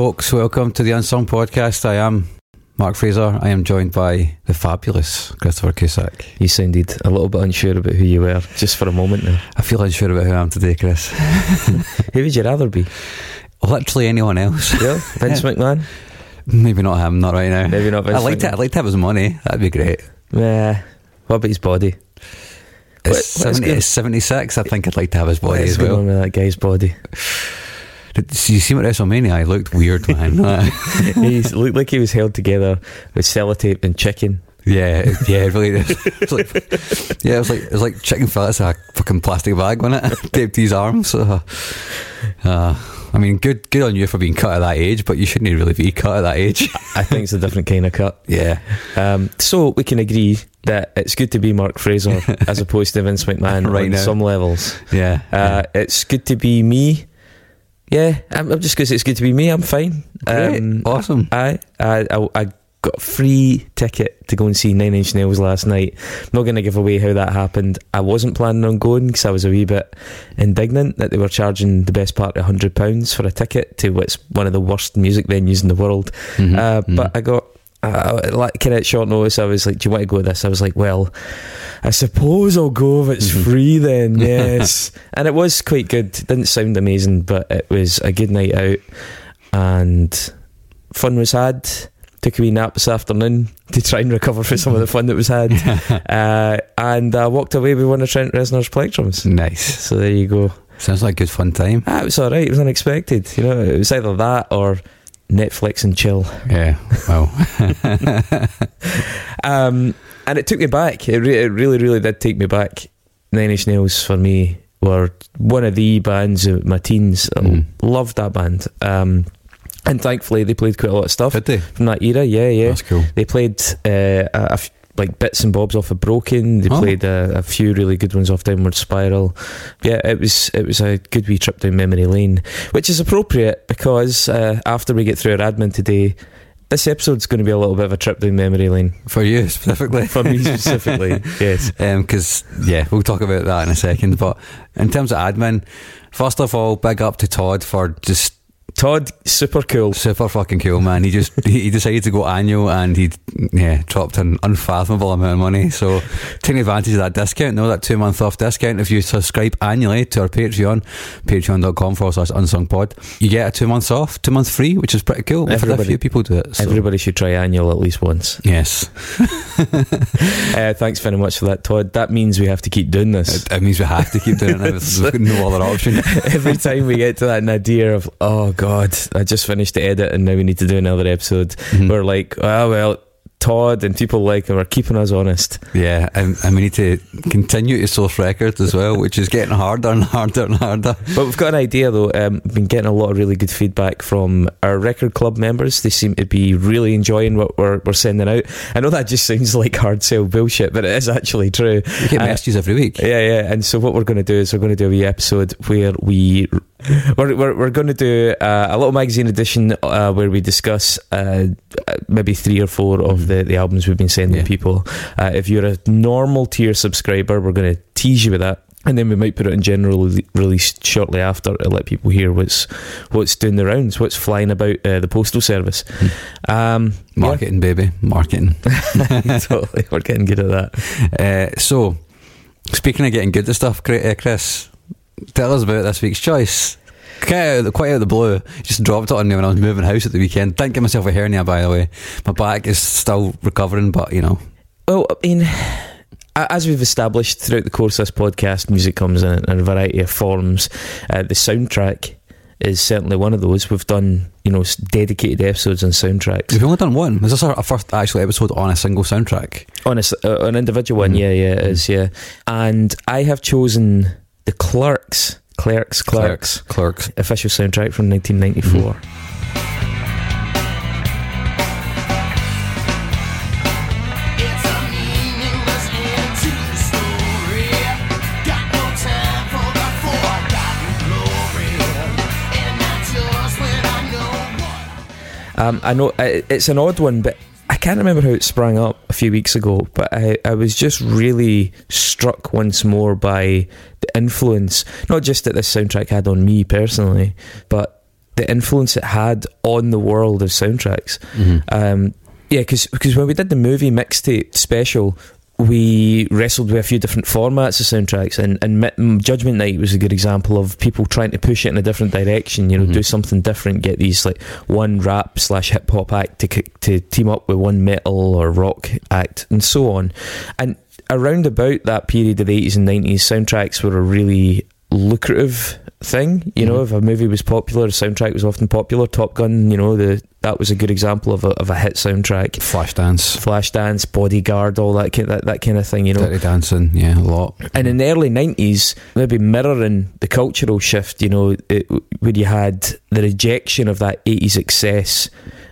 Folks, welcome to the Unsung Podcast. I am Mark Fraser. I am joined by the fabulous Christopher Cusack. You sounded a little bit unsure about who you were just for a moment there. I feel unsure about who I am today, Chris. who would you rather be? Literally anyone else. Yeah, Vince McMahon? Maybe not him, not right now. Maybe not Vince I'd like, to, McMahon. I'd like to have his money. That'd be great. Yeah. What about his body? It's What- 70, it's 76. I think I'd like to have his body as well. that guy's body? Did you see him at WrestleMania? He looked weird, man. he looked like he was held together with sellotape and chicken. yeah, yeah, it really. It's like, yeah, it was like it was like chicken fillets in a fucking plastic bag, wasn't it? Taped his arms. Uh, uh, I mean, good good on you for being cut at that age, but you shouldn't really be cut at that age. I think it's a different kind of cut. yeah, Um, so we can agree that it's good to be Mark Fraser as opposed to Vince McMahon Right on now. some levels. yeah. Uh, it's good to be me. Yeah, I'm, I'm just because it's good to be me. I'm fine. Great. Um, awesome. I, I I I got a free ticket to go and see Nine Inch Nails last night. I'm not going to give away how that happened. I wasn't planning on going because I was a wee bit indignant that they were charging the best part of hundred pounds for a ticket to what's one of the worst music venues in the world. Mhm, Uh. But I got. Uh, like kind of short notice, I was like, "Do you want to go to this?" I was like, "Well, I suppose I'll go if it's Mhm. free then." Yes, and it was quite good. It didn't sound amazing, but it was a good night out, and fun was had. Took a wee nap this afternoon to try and recover from some of the fun that was had, uh, and I walked away with one of Trent Reznor's plectrums. nice. So there you go. Sounds like a good fun time. Ah, it was all right. It was unexpected. You know, it was either that or Netflix and chill. Yeah. Well. Um, and it took me back. It, re- it really, really did take me back. Nine Inch Nails for me were one of the bands of my teens. Mm. Loved that band. Um, and thankfully, they played quite a lot of stuff Did they? from that era. Yeah, yeah. That's cool. They played uh, a, a f- like bits and bobs off of Broken. They Oh. played a, a few really good ones off Downward Spiral. Yeah, it was it was a good wee trip down memory lane, which is appropriate because uh, after we get through our admin today, this episode's going to be a little bit of a trip down memory lane For you specifically. for me specifically. yes. Because, yeah, we'll talk about that in a second. But in terms of admin, first of all, big up to Todd for just Todd, super cool. super fucking cool, man. He just he decided to go annual and he yeah dropped an unfathomable amount of money. So taking advantage of that discount, no, that two month off discount. If you subscribe annually to our Patreon, patreon.com forward slash unsung pod, you get a two months off, two months free, which is pretty cool. Had a Everybody- few people do it. So. Everybody should try annual at least once. Yes, Uh, thanks very much for that, Todd. That means we have to keep doing this. it, it means we have to keep doing it. There's no other option. Every time we get to that nadir of, oh God, I just finished the edit and now we need to do another episode, Mhm. we're like, oh well, Todd and people like him are keeping us honest. Yeah, and, and we need to continue to source records as well, which is getting harder and harder and harder. But we've got an idea though. Um, we've been getting a lot of really good feedback from our record club members. They seem to be really enjoying what we're, we're sending out. I know that just sounds like hard sell bullshit, but it is actually true. We get Uh, messages every week. Yeah, yeah. And so what we're going to do is we're going to do a wee episode where we we're we're, we're going to do uh, a little magazine edition uh, where we discuss uh, maybe three or four of the, the albums we've been sending Yeah. people. Uh, if you're a normal tier subscriber, we're going to tease you with that. And then we might put it in general rele- release shortly after to let people hear what's what's doing the rounds, what's flying about uh, the postal service. Um, yeah. Marketing, baby, marketing. totally, we're getting good at that. Uh, so, speaking of getting good at stuff, Chris, tell us about this week's choice. Quite out, of the, quite out of the blue, just dropped it on me when I was moving house at the weekend. Didn't give myself a hernia, by the way. My back is still recovering, but you know, Well, I mean, as we've established throughout the course of this podcast, music comes in, in a variety of forms. Uh, the soundtrack is certainly one of those. We've done, you know, dedicated episodes on soundtracks. we've only done one. Is this our, first actual episode on a single soundtrack? On a uh, an individual one, Mhm. yeah, yeah, it is, yeah. And I have chosen the Clerks, Clerks, Clerks, Clerks. official soundtrack from 1994. It's a meaningless end to the story. Got no time for the forgotten glory, and that's yours when I know. Um, I know uh, it's an odd one, but I can't remember how it sprang up a few weeks ago. But I, I was just really struck once more by the influence, not just that this soundtrack had on me personally, but the influence it had on the world of soundtracks. Um, yeah, because when we did the movie mixtape special, we wrestled with a few different formats of soundtracks, and, and Judgment Night was a good example of people trying to push it in a different direction. You know, Mhm. do something different, get these like one rap slash hip hop act to to team up with one metal or rock act, and so on. And around about that period of the eighties and nineties, soundtracks were a really lucrative thing. You know, Mhm. if a movie was popular, a soundtrack was often popular. Top Gun, you know, the that was a good example of a, of a hit soundtrack. Flashdance, Flashdance, Bodyguard, all that kind that, that kind of thing, you know. Dirty Dancing, yeah, a lot. And in the early nineties, maybe mirroring the cultural shift, you know, it, where you had the rejection of that eighties excess.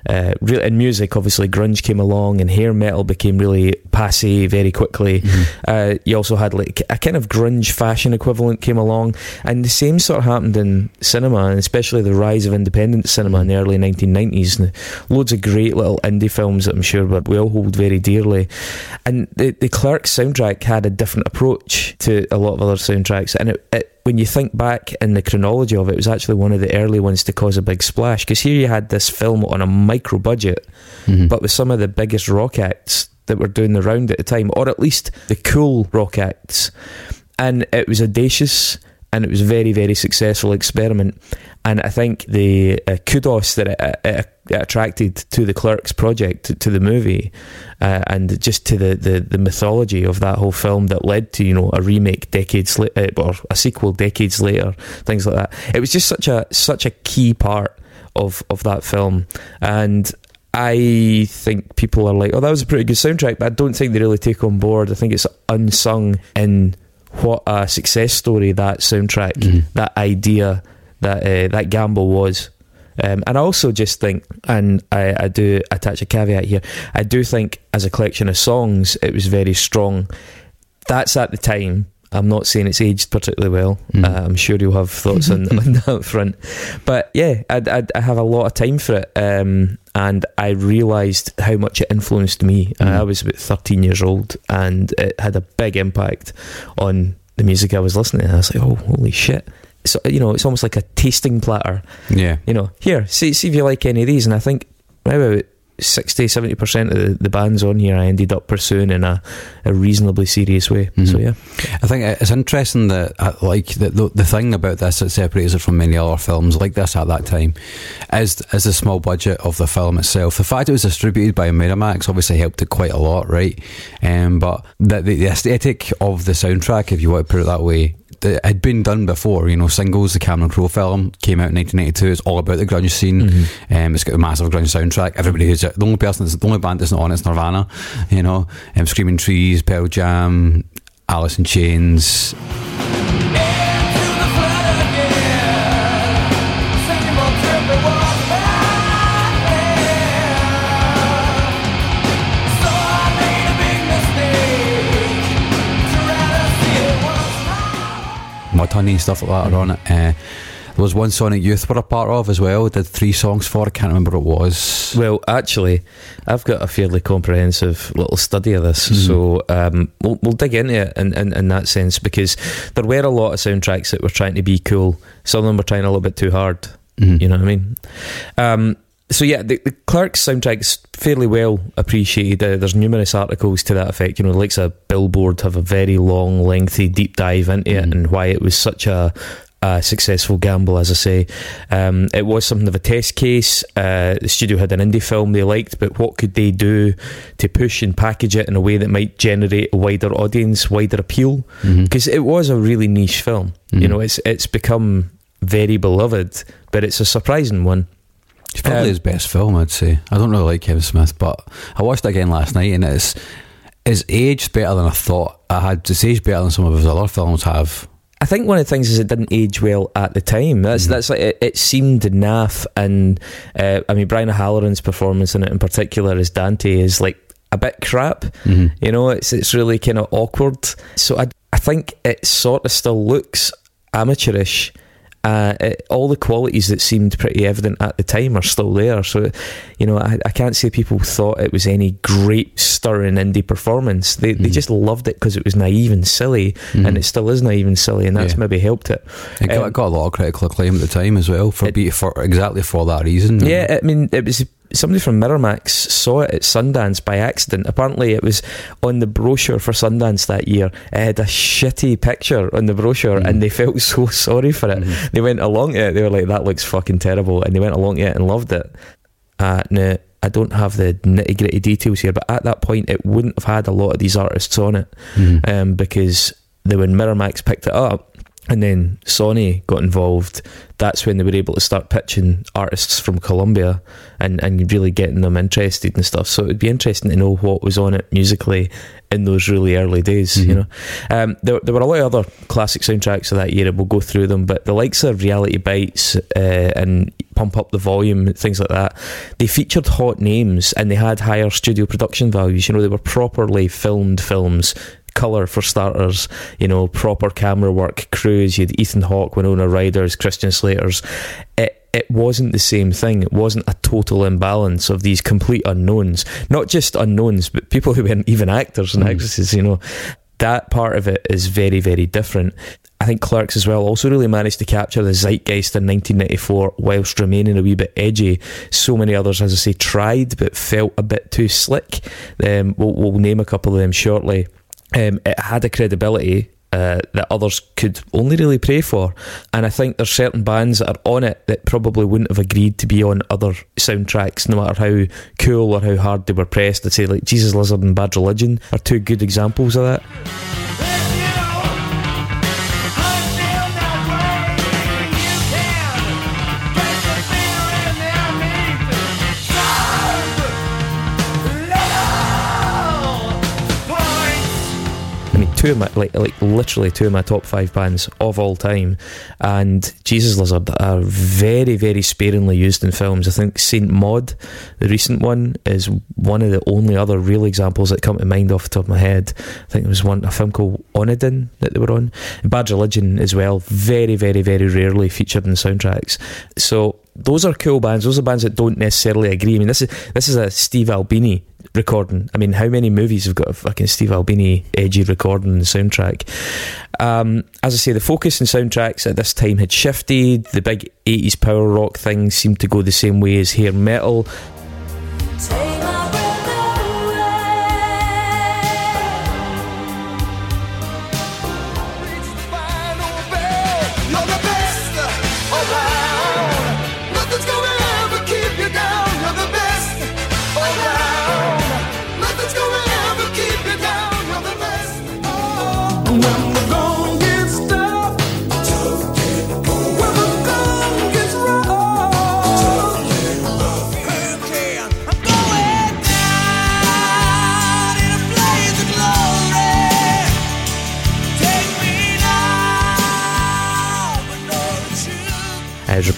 Uh, re- in music, obviously, grunge came along, and hair metal became really passe very quickly. Uh, you also had like a kind of grunge fashion equivalent came along, and the same sort of happened in cinema, and especially the rise of independent cinema in the early 1990s. And loads of great little indie films that I'm sure we we all hold very dearly. And the the Clerks soundtrack had a different approach to a lot of other soundtracks, and it. it when you think back in the chronology of it, it was actually one of the early ones to cause a big splash. Because here you had this film on a micro budget, Mhm. but with some of the biggest rock acts that were doing the round at the time, or at least the cool rock acts. And it was audacious and it was a very, very successful experiment. And I think the uh, kudos that it, it, it attracted to the Clerks project, to, to the movie, uh, and just to the, the, the mythology of that whole film that led to, you know, a remake decades later, or a sequel decades later, things like that. It was just such a such a key part of, of that film. And I think people are like, oh, that was a pretty good soundtrack, but I don't think they really take on board. I think it's unsung in what a success story that soundtrack, Mhm. that idea, that uh, that gamble was. Um, and I also just think, and I, I do attach a caveat here, I do think as a collection of songs, it was very strong. That's at the time. I'm not saying it's aged particularly well. Mm. Uh, I'm sure you'll have thoughts on, on that front. But yeah, I, I, I have a lot of time for it. Um, and I realised how much it influenced me. Uh, Mm. I was about 13 years old and it had a big impact on the music I was listening to. I was like, oh, holy shit. So, you know, it's almost like a tasting platter Yeah. you know, here, see, see if you like any of these. And I think about 60, 70% of the, the bands on here I ended up pursuing in a, a reasonably serious way. Mhm. So, yeah. I think it's interesting that, uh, like, the, the the thing about this that separates it from many other films like this at that time is is the small budget of the film itself. The fact it was distributed by Miramax obviously helped it quite a lot, right? Um, but the, the the aesthetic of the soundtrack, if you want to put it that way. It had been done before, you know. Singles, the Cameron Crowe film came out in 1992. It's all about the grunge scene. Mm-hmm. Um, it's got a massive grunge soundtrack. Everybody who's the only person, that's, the only band that's not on it's Nirvana. You know, um, Screaming Trees, Pearl Jam, Alice in Chains. Mudhoney stuff like that are on it. Uh, there was one Sonic Youth we're a part of as well. Did three songs for. I can't remember what it was. Well, actually, I've got a fairly comprehensive little study of this, Mhm. so um, we'll, we'll dig into it in, in, in that sense because there were a lot of soundtracks that were trying to be cool. Some of them were trying a little bit too hard. Mhm. You know what I mean? Um, so yeah, the, the Clerks soundtrack's fairly well appreciated. Uh, there's numerous articles to that effect. You know, the likes a Billboard have a very long, lengthy deep dive into it Mhm. and why it was such a, a successful gamble. As I say, um, it was something of a test case. Uh, the studio had an indie film they liked, but what could they do to push and package it in a way that might generate a wider audience, wider appeal? Because it was a really niche film. You Mhm. know, it's it's become very beloved, but it's a surprising one. It's probably Um, his best film, I'd say. I don't really like Kevin Smith, but I watched it again last night, and it's it's aged better than I thought. I had to say it's better than some of his other films have. I think one of the things is it didn't age well at the time. That's Mhm. that's like it, it seemed naff, and uh, I mean Brian O'Halloran's performance in it in particular as Dante is like a bit crap. Mhm. You know, it's it's really kind of awkward. So I I think it sort of still looks amateurish, uh, it, all the qualities that seemed pretty evident at the time are still there. So, you know, I, I can't say people thought it was any great stirring indie performance. They they Mhm. just loved it because it was naive and silly, Mhm. and it still is naive and silly, and that's Yeah. maybe helped it. It got, Um, got a lot of critical acclaim at the time as well for It- be for exactly for that reason. Yeah, I mean, it was somebody from Miramax saw it at Sundance by accident. Apparently, it was on the brochure for Sundance that year. It had a shitty picture on the brochure, Mhm. and they felt so sorry for it. Mhm. They went along to it. They were like, "That looks fucking terrible," and they went along to it and loved it. Uh, now, I don't have the nitty gritty details here, but at that point, it wouldn't have had a lot of these artists on it Mhm. um, because they, when Miramax picked it up and then Sony got involved, that's when they were able to start pitching artists from Columbia and, and really getting them interested and stuff. So it'd be interesting to know what was on it musically in those really early days, you Mhm. know. Um, there, there were a lot of other classic soundtracks of that year, and we'll go through them, but the likes of Reality Bites uh, and Pump Up the Volume, things like that, they featured hot names and they had higher studio production values. You know, they were properly filmed films. Colour for starters, you know, proper camera work, crews. You had Ethan Hawke, Winona Ryder's, Christian Slater's. It it wasn't the same thing. It wasn't a total imbalance of these complete unknowns. Not just unknowns, but people who weren't even actors and Mm. actresses. You know, that part of it is very very different. I think Clerks as well also really managed to capture the zeitgeist in 1994 whilst remaining a wee bit edgy. So many others, as I say, tried but felt a bit too slick. Um, we'll, we'll name a couple of them shortly. Um, it had a credibility uh, that others could only really pray for. And I think there's certain bands that are on it that probably wouldn't have agreed to be on other soundtracks, no matter how cool or how hard they were pressed. I'd say like Jesus Lizard and Bad Religion are two good examples of that. Two of my like like literally two of my top five bands of all time, and Jesus Lizard are very very sparingly used in films. I think Saint Maud, the recent one, is one of the only other real examples that come to mind off the top of my head. I think there was one a film called Onedin that they were on. Bad Religion as well, very very very rarely featured in soundtracks. So those are cool bands. Those are bands that don't necessarily agree. I mean, this is this is a Steve Albini recording. I mean, how many movies have got a fucking Steve Albini edgy recording and soundtrack? Um, as I say, the focus in soundtracks at this time had shifted. The big 80s power rock things seemed to go the same way as hair metal. Take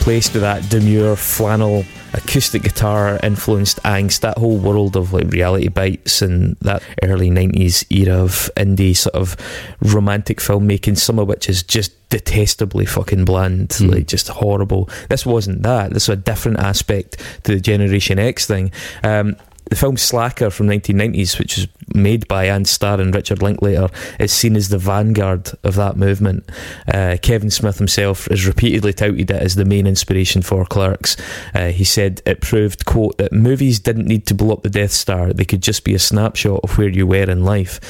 replaced with that demure flannel acoustic guitar influenced angst that whole world of like reality bites and that early 90s era of indie sort of romantic filmmaking some of which is just detestably fucking bland Mm. like just horrible. This wasn't that. This was a different aspect to the generation x thing. Um the film Slacker from 1990s, which was made by Anne Starr and Richard Linklater, is seen as the vanguard of that movement. Uh, Kevin Smith himself has repeatedly touted it as the main inspiration for Clerks. Uh, he said it proved, quote, that movies didn't need to blow up the Death Star, they could just be a snapshot of where you were in life.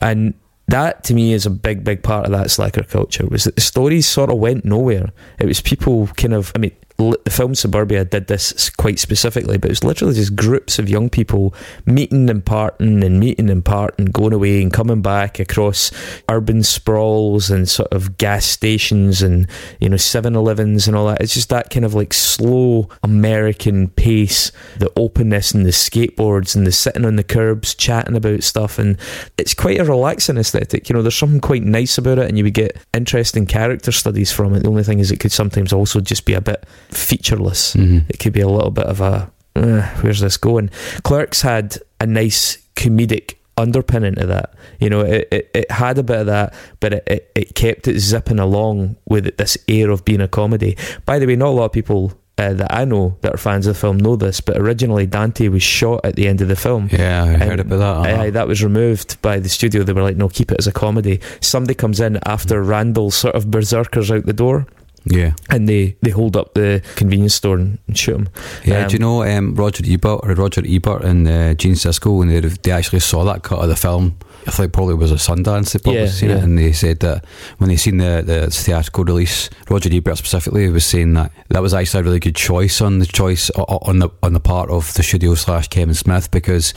And that to me is a big, big part of that slacker culture was that the stories sort of went nowhere. It was people kind of, I mean, the film Suburbia did this quite specifically, but it was literally just groups of young people meeting and parting and meeting and parting, going away and coming back across urban sprawls and sort of gas stations and, you know, 7 Elevens and all that. It's just that kind of like slow American pace, the openness and the skateboards and the sitting on the curbs chatting about stuff. And it's quite a relaxing aesthetic. You know, there's something quite nice about it, and you would get interesting character studies from it. The only thing is, it could sometimes also just be a bit featureless. Mhm. It could be a little bit of a, "Uh, where's this going? Clerks had a nice comedic underpinning to that. You know, it, it, it had a bit of that, but it, it, it kept it zipping along with this air of being a comedy. By the way, not a lot of people uh, that I know that are fans of the film know this, but originally Dante was shot at the end of the film. Yeah, I heard about that. uh-huh. Aye, that was removed by the studio. They were like, no, keep it as a comedy. Somebody comes in after Randall sort of berserkers out the door yeah. and they, they hold up the convenience store and shoot him. Yeah, Um, do you know um, Roger Ebert or Roger Ebert and uh, Gene Siskel when they they actually saw that cut of the film? I think probably was a Sundance they probably Yeah, seen yeah. it, and they said that when they seen the, the theatrical release, Roger Ebert specifically was saying that that was actually a really good choice on the choice on the on the part of the studio slash Kevin Smith because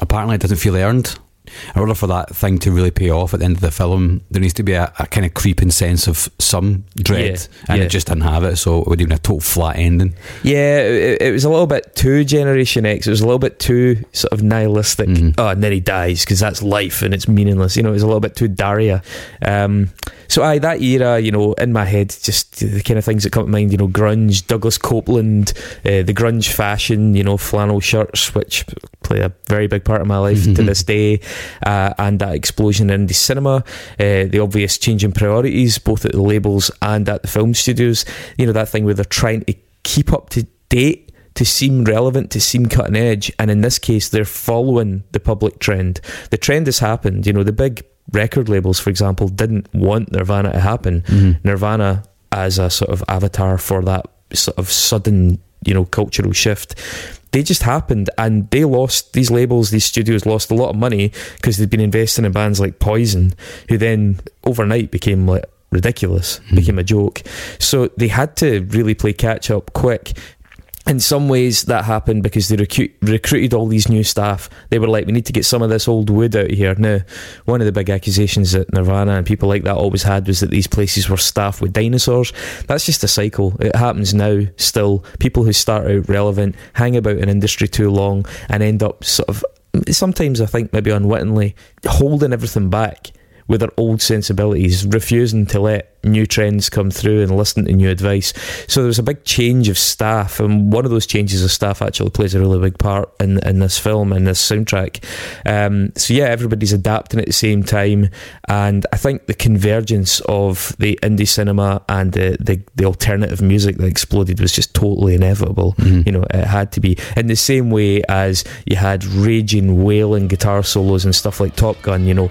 apparently it doesn't feel earned. In order for that thing to really pay off at the end of the film, there needs to be a, a kind of creeping sense of some dread, Yeah, and yeah. it just didn't have it. So it would have been a total flat ending. Yeah, it, it was a little bit too Generation X. It was a little bit too sort of nihilistic. Mhm. Oh, and then he dies because that's life and it's meaningless. You know, it was a little bit too Daria. Um, so, aye, that era, you know, in my head, just the kind of things that come to mind, you know, grunge, Douglas Coupland, uh, the grunge fashion, you know, flannel shirts, which play a very big part of my life to this day, uh, and that explosion in the cinema, uh, the obvious change in priorities, both at the labels and at the film studios. You know, that thing where they're trying to keep up to date to seem relevant, to seem cutting edge. And in this case, they're following the public trend. The trend has happened. You know, the big record labels, for example, didn't want Nirvana to happen. Mhm. Nirvana as a sort of avatar for that sort of sudden, you know, cultural shift. They just happened and they lost, these labels, these studios lost a lot of money because they'd been investing in bands like Poison, who then overnight became like ridiculous, hmm. became a joke. So they had to really play catch up quick. In some ways, that happened because they recruit, recruited all these new staff. They were like, we need to get some of this old wood out of here. Now, one of the big accusations that Nirvana and people like that always had was that these places were staffed with dinosaurs. That's just a cycle. It happens now still. People who start out relevant, hang about in industry too long, and end up sort of, sometimes I think maybe unwittingly, holding everything back with their old sensibilities, refusing to let new trends come through and listen to new advice. So there was a big change of staff, and one of those changes of staff actually plays a really big part in in this film and this soundtrack. Um, so yeah, everybody's adapting at the same time, and I think the convergence of the indie cinema and the the, the alternative music that exploded was just totally inevitable. Mhm. You know, it had to be in the same way as you had raging, wailing guitar solos and stuff like Top Gun. You know,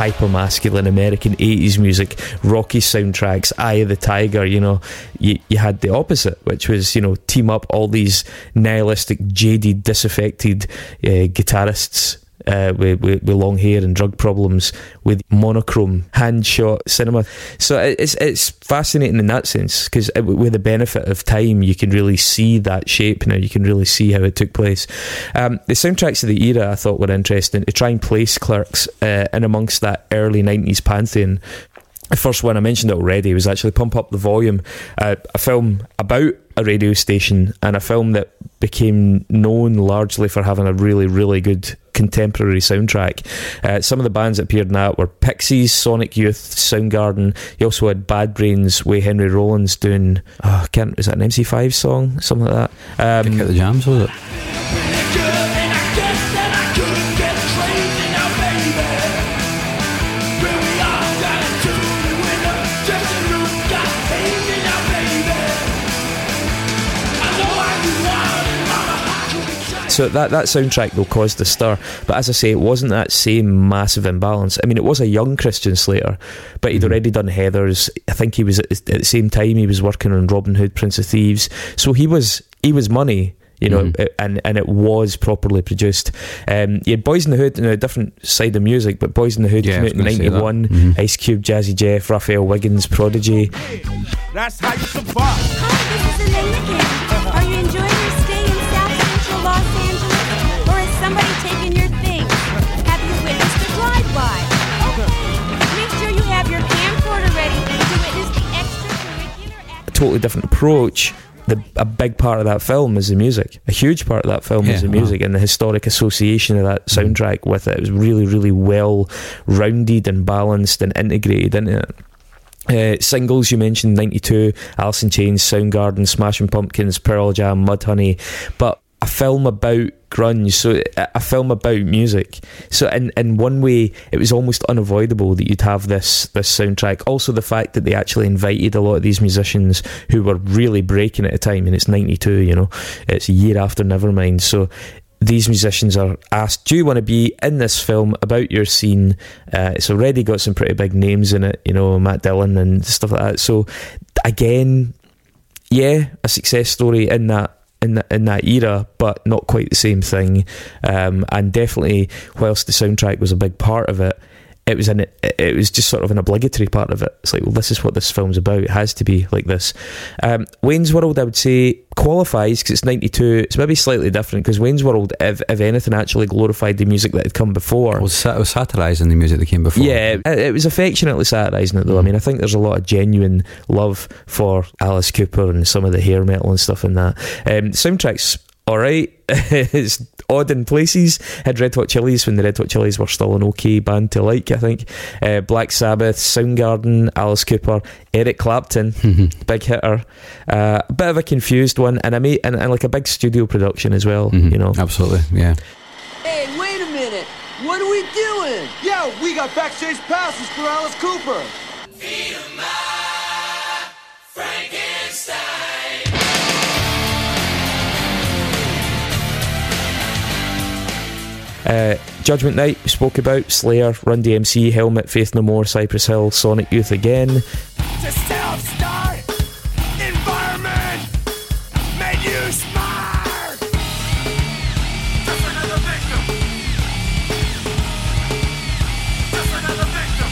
hyper masculine American 80s music, Rocky soundtracks, Eye of the Tiger, you know, you, you had the opposite, which was, you know, team up all these nihilistic, jaded, disaffected uh, guitarists. Uh, with, with, with long hair and drug problems, with monochrome hand shot cinema, so it's it's fascinating in that sense because with the benefit of time, you can really see that shape now. You can really see how it took place. Um, the soundtracks of the era I thought were interesting to try and place Clerks uh, in amongst that early 90s pantheon. The first one I mentioned already was actually Pump Up the Volume, uh, a film about a radio station and a film that became known largely for having a really, really good contemporary soundtrack. Uh, some of the bands that appeared in that were Pixies, Sonic Youth, Soundgarden. You also had Bad Brains with Henry Rollins doing, oh, can't, is that an MC5 song? Something like that. Kick Um, out the jams, was it? So that that soundtrack though caused a stir, but as I say, it wasn't that same massive imbalance. I mean, it was a young Christian Slater, but he'd Mhm. already done Heathers. I think he was at, at the same time he was working on Robin Hood, Prince of Thieves. So he was he was money. You know, Mhm. it- and and it was properly produced. Um, you had Boys in the Hood, and a different side of music, but Boys in the Hood Yeah, came out in gonna say that. '91. Mhm. Ice Cube, Jazzy Jeff, Raphael Wiggins, Prodigy. That's how you survive. Totally different approach the a big part of that film is the music. A huge part of that film is Yeah, the wow. music and the historic association of that Mhm. soundtrack with it. It was really, really well rounded and balanced and integrated into it. Uh, singles you mentioned 92 Alice in Chains Soundgarden Smashing Pumpkins Pearl Jam Mudhoney but a film about grunge so a film about music so in, in one way it was almost unavoidable that you'd have this this soundtrack also the fact that they actually invited a lot of these musicians who were really breaking at the time and it's 92 you know it's a year after Nevermind so these musicians are asked, Do you want to be in this film about your scene? Uh, it's already got some pretty big names in it, you know, Matt Dillon and stuff like that. So, again, yeah, a success story in that. In that, in that era, but not quite the same thing. Um, and definitely, whilst the soundtrack was a big part of it, it was an it, was just sort of an obligatory part of it. It's like, well, this is what this film's about. It has to be like this. Um, Wayne's World, I would say, qualifies because it's ninety two. It's maybe slightly different because Wayne's World, if, if anything, actually glorified the music that had come before. It was, was satirising the music that came before. Yeah, it, it was affectionately satirising it though. I mean, I think there's a lot of genuine love for Alice Cooper and some of the hair metal and stuff in that. Um, soundtrack's alright. it's odd in places. Had Red Hot Chilies when the Red Hot Chilies were still an okay band to like, I think. Uh, Black Sabbath, Soundgarden, Alice Cooper, Eric Clapton, big hitter. Uh, a bit of a confused one, and I made and, and like a big studio production as well. Mhm. You know, Absolutely, yeah. Hey, wait a minute. What are we doing? Yo, we got backstage passes for Alice Cooper. Uh, Judgment Night, we spoke about, Slayer, Run DMC, Helmet, Faith No More, Cypress Hill, Sonic Youth again. The self-start environment made you smart. Just another victim. Just another victim.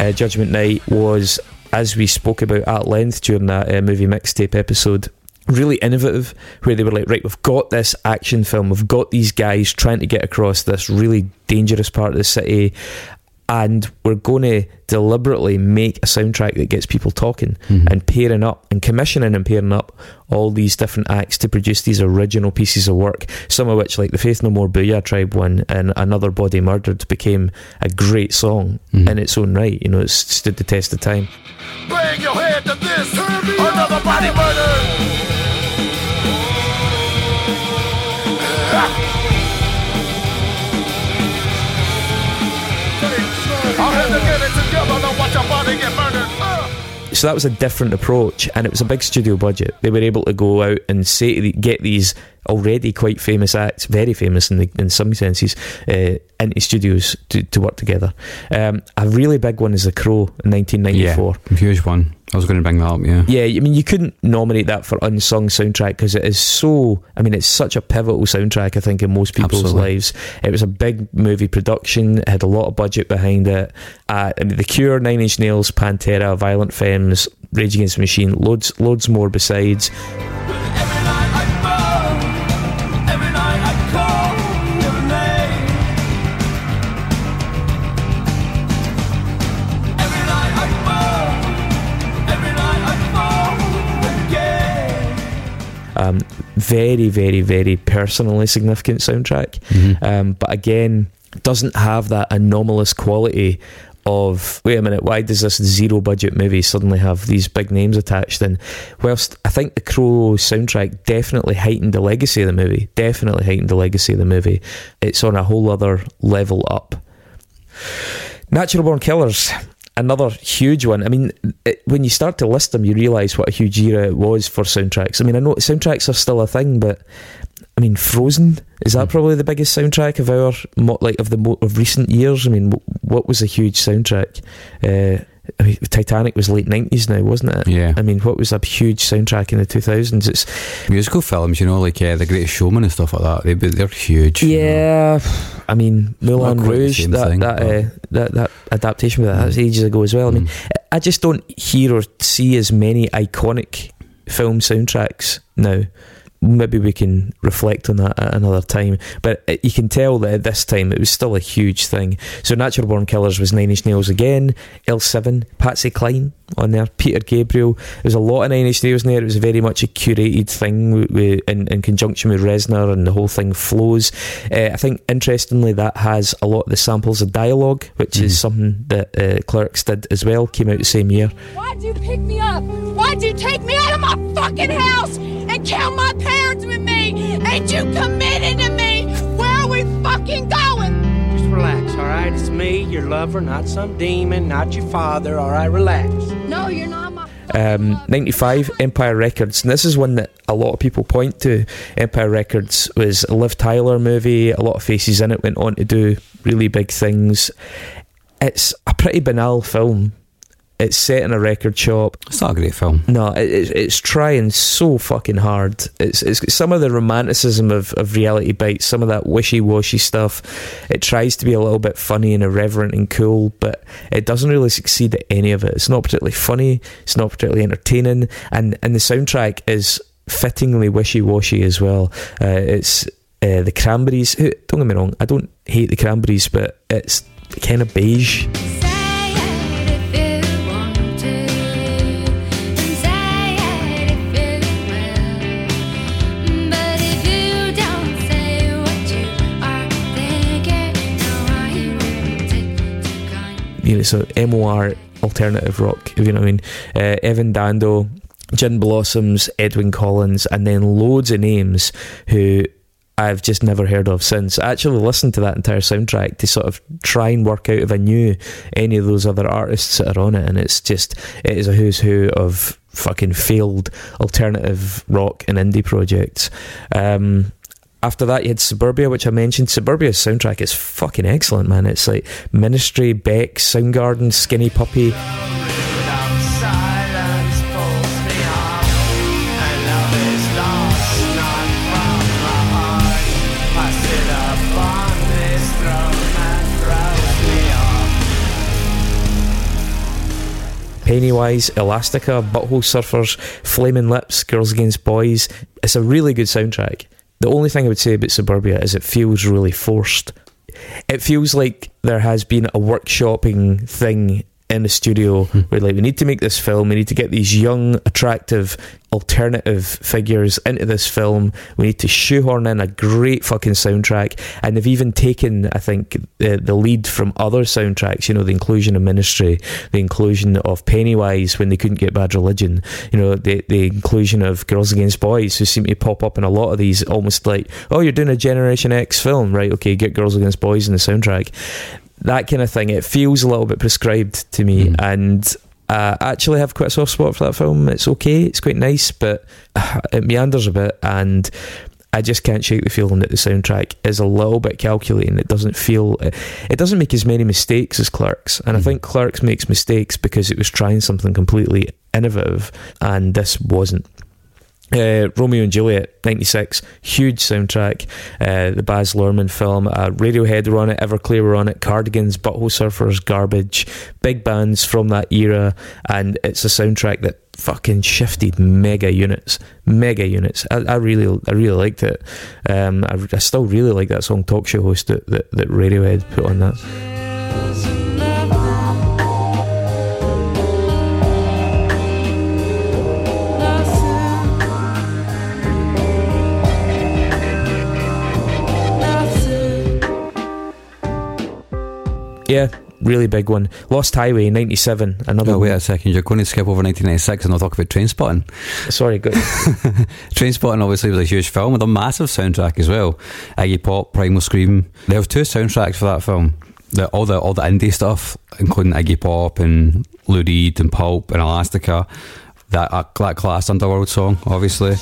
Uh, Judgment Night was, as we spoke about at length during that uh, movie mixtape episode, really innovative, where they were like, right, we've got this action film, we've got these guys trying to get across this really dangerous part of the city, and we're going to deliberately make a soundtrack that gets people talking mm-hmm. and pairing up and commissioning and pairing up all these different acts to produce these original pieces of work. Some of which, like the Faith No More Boo-Yaa T.R.I.B.E. one and Another Body Murdered, became a great song mm-hmm. in its own right. You know, it stood the test of time. Bring your head to this. Another body murder. So that was a different approach and it was a big studio budget. They were able to go out and say get these already quite famous acts very famous in, the, in some senses uh, into studios to, to work together. Um, a really big one is The Crow in 1994 Yeah, huge one. I was going to bring that up, yeah. yeah, I mean, you couldn't nominate that for unsung soundtrack because it is so. I mean, it's such a pivotal soundtrack. I think in most people's Absolutely. lives, it was a big movie production. It had a lot of budget behind it. Uh, I mean, The Cure, Nine Inch Nails, Pantera, Violent Femmes, Rage Against the Machine, loads, loads more besides. Um, very, very, very personally significant soundtrack. Um, but again, doesn't have that anomalous quality of wait a minute, why does this zero budget movie suddenly have these big names attached? And whilst I think the Crow soundtrack definitely heightened the legacy of the movie, definitely heightened the legacy of the movie, it's on a whole other level up. Natural Born Killers, another huge one. I mean, it, when you start to list them, you realise what a huge era it was for soundtracks. I mean, I know soundtracks are still a thing, but I mean, Frozen is that probably the biggest soundtrack of our like of the mo- of recent years? I mean, what was a huge soundtrack? Uh, I mean, Titanic was late nineties now, wasn't it? Yeah. I mean, what was a huge soundtrack in the two thousands? It's Musical films, you know, like uh, The Greatest Showman and stuff like that, they, they're huge. you know. Yeah, I mean Moulin Not quite the Rouge, that thing, that, uh, that that adaptation of that that's ages ago as well. I mean, I just don't hear or see as many iconic film soundtracks now. Maybe we can reflect on that at another time. But you can tell that at this time it was still a huge thing. So Natural Born Killers was Nine Inch Nails again, L7, Patsy Cline on there, Peter Gabriel. There's a lot of Nine Inch Nails in there. It was very much a curated thing with, with, in, in conjunction with Reznor, and the whole thing flows. Uh, I think interestingly that has a lot of the samples of dialogue, which is something that uh, Clerks did as well. Came out the same year. Why'd you pick me up? Why'd you take me out of my fucking house and my parents with me? Ain't you committed to me? Where are we fucking going? Just relax, all right? It's me, your lover, not some demon, not your father, all right? Relax. No, you're not my. um, 95 Empire Records and this is one that a lot of people point to Empire Records was a Liv Tyler movie a lot of faces in it went on to do really big things it's a pretty banal film it's set in a record shop It's not a great film. no, it, it's- it's trying so fucking hard. It's it's some of the romanticism of, of reality bites, some of that wishy washy stuff. It tries to be a little bit funny and irreverent and cool, but it doesn't really succeed at any of it. It's not particularly funny. It's not particularly entertaining, and and the soundtrack is fittingly wishy washy as well. Uh, it's uh, the Cranberries. Don't get me wrong, I don't hate the Cranberries, but it's kind of beige. You know, so MOR alternative rock, if you know what I mean. Uh, Evan Dando, Gin Blossoms, Edwyn Collins, and then loads of names who I've just never heard of since. I actually listened to that entire soundtrack to sort of try and work out if I knew any of those other artists that are on it, and it's just it is a who's who of fucking failed alternative rock and indie projects. Um, after that, you had Suburbia, which I mentioned. Suburbia's soundtrack is fucking excellent, man. It's like Ministry, Beck, Soundgarden, Skinny Puppy. Pennywise, Elastica, Butthole Surfers, Flaming Lips, Girls Against Boys. It's a really good soundtrack. The only thing I would say about Suburbia is it feels really forced. It feels like there has been a workshopping thing in the studio hmm. where like we need to make this film, we need to get these young, attractive, alternative figures into this film. We need to shoehorn in a great fucking soundtrack, and they've even taken, I think, the, the lead from other soundtracks. You know, the inclusion of Ministry, the inclusion of Pennywise when they couldn't get Bad Religion. You know, the the inclusion of Girls Against Boys, who seem to pop up in a lot of these, almost like, oh, you're doing a Generation X film, right? Okay, get Girls Against Boys in the soundtrack. That kind of thing. It feels a little bit prescribed to me, and uh, I actually have quite a soft spot for that film. It's okay, it's quite nice, but uh, it meanders a bit, and I just can't shake the feeling that the soundtrack is a little bit calculating. It doesn't feel, it doesn't make as many mistakes as Clerks, and I think Clerks makes mistakes because it was trying something completely innovative, and this wasn't. Uh, Romeo and Juliet, 96, huge soundtrack. Uh, the Baz Luhrmann film. Uh, Radiohead were on it, Everclear were on it, Cardigans, Butthole Surfers, Garbage, big bands from that era. And it's a soundtrack that fucking shifted mega units. Mega units. I, I really I really liked it. Um, I, I still really like that song Talk Show Host that, that, that Radiohead put on that. Yeah, really big one. Lost Highway, 97. Another No, wait a second. You're going to skip over 1996 and not talk about Trainspotting. Sorry, good. Trainspotting obviously was a huge film with a massive soundtrack as well. Iggy Pop, Primal Scream. There was two soundtracks for that film. The, all the all the indie stuff, including Iggy Pop and Lou Reed and Pulp and Elastica. That uh, that class underworld song, obviously.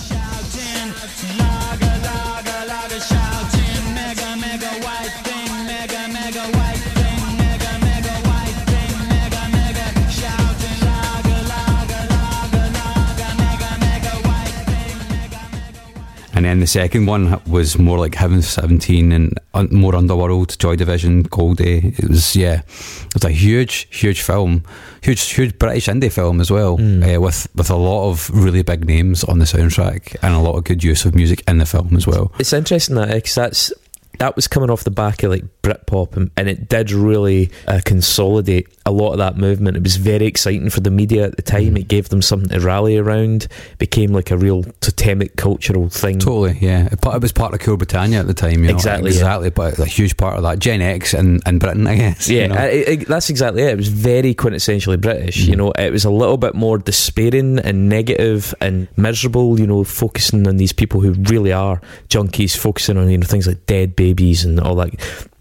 And then the second one was more like Heaven 17 and un- more Underworld, Joy Division, Goldie. It was, yeah, it was a huge, huge film, huge, huge British indie film as well, uh, with, with a lot of really big names on the soundtrack and a lot of good use of music in the film as well. It's interesting that because that's that was coming off the back of like Britpop, and, and it did really uh, consolidate a lot of that movement. It was very exciting for the media at the time. It gave them something to rally around. Became like a real totemic cultural thing. Totally, yeah. It, it was part of Cool Britannia at the time, you know. Exactly, yeah. Exactly, but a huge part of that. Gen X and, in Britain, I guess. Yeah, you know. I- I- that's exactly it. It was very quintessentially British. You know, it was a little bit more despairing and negative and miserable. You know, focusing on these people who really are junkies, focusing on you know things like dead babies and all that.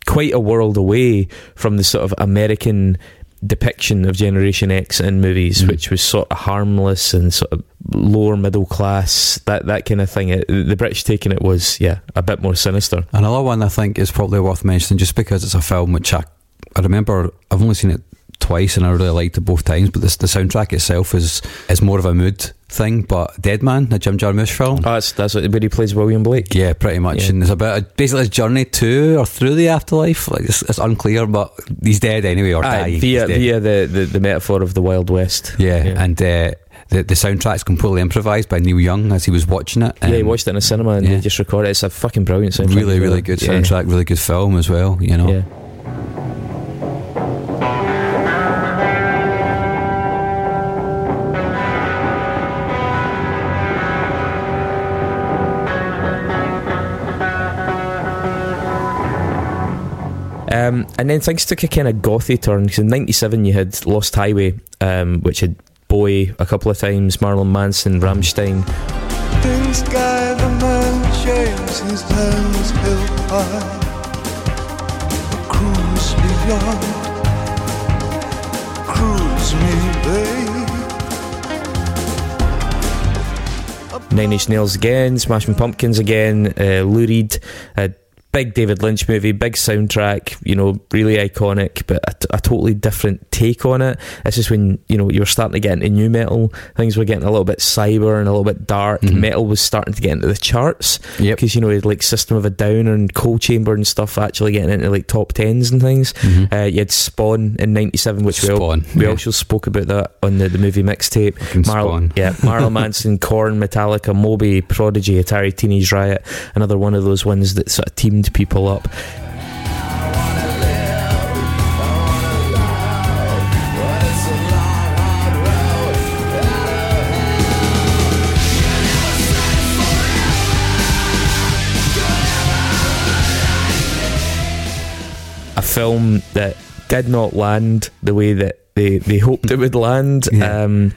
Quite a world away from the sort of American depiction of Generation X in movies, Mm. which was sort of harmless and sort of lower middle class, that that kind of thing. It, the British taking it was yeah a bit more sinister. Another one I think is probably worth mentioning just because it's a film which I, I remember, I've only seen it twice and I really liked it both times, but this, the soundtrack itself is, is more of a mood thing. But Dead Man, the Jim Jarmusch film. Oh, that's that's what, where he plays William Blake. Yeah, pretty much. Yeah. And it's about basically his journey to or through the afterlife. Like it's, it's unclear, but he's dead anyway, or Aye, dying. via via the, the, the metaphor of the Wild West. Yeah, and uh, the the soundtrack's completely improvised by Neil Young as he was watching it. yeah, he Um, watched it in a cinema and yeah. they just recorded it. It's a fucking brilliant soundtrack. really, really good Yeah. soundtrack, really good film as well. You know. Yeah. Um, and then things took a kind of gothy turn because in '97 you had Lost Highway, um, which had Bowie a couple of times, Marilyn Manson, Rammstein. This guy, the man, shaves his hands held high. Cruise beyond, cruise me, babe. Nine Inch Nails again, Smashing Pumpkins again, uh, Lou Reed, big David Lynch movie, big soundtrack, you know, really iconic, but a, t- a totally different take on it. This is when, you know, you were starting to get into new metal, things were getting a little bit cyber and a little bit dark, Mhm. metal was starting to get into the charts, Yep. because, you know, you had like System of a Down and Coal Chamber and stuff actually getting into like top tens and things. Mhm. Uh, you had Spawn in 97, which we, Spawn, we yeah. also spoke about that on the, the movie mixtape. Spawn. yeah, Marilyn Manson, Korn, Metallica, Moby, Prodigy, Atari Teenage Riot, another one of those ones that sort of teamed people up. A film that did not land the way that they, they hoped it would land. Yeah. Um,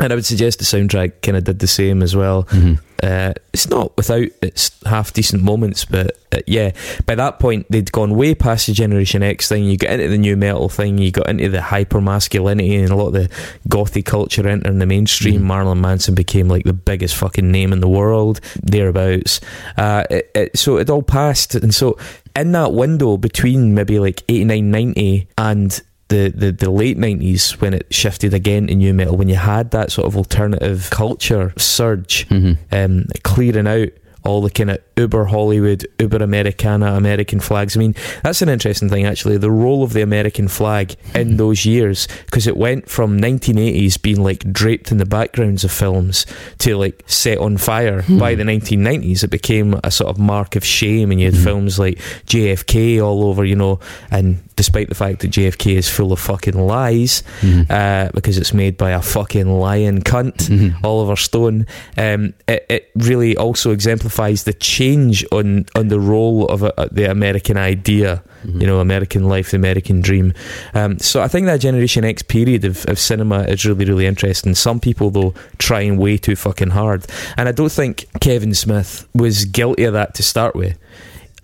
and I would suggest the soundtrack kind of did the same as well. Mhm. Uh, it's not without its half decent moments, but uh, yeah, by that point they'd gone way past the Generation X thing. You got into the new metal thing, you got into the hyper masculinity and a lot of the gothy culture entering the mainstream. Mhm. Marilyn Manson became like the biggest fucking name in the world, thereabouts. Uh, it, it, so it all passed, and so in that window between maybe like 89, 90 and the, the, the late 90s when it shifted again to new metal when you had that sort of alternative culture surge Mhm. um, clearing out all the kind of uber Hollywood, uber Americana, American flags. I mean, that's an interesting thing actually. The role of the American flag in those years, because it went from 1980s being like draped in the backgrounds of films to like set on fire by the 1990s. It became a sort of mark of shame, and you had films like JFK all over, you know, and despite the fact that JFK is full of fucking lies, Mhm. uh, because it's made by a fucking lying cunt, Mhm. Oliver Stone. Um, it, it really also exemplifies the change on on the role of a, the American idea, Mm-hmm. you know, American life, the American dream. Um, so I think that Generation X period of, of cinema is really really interesting. Some people though trying way too fucking hard, and I don't think Kevin Smith was guilty of that to start with.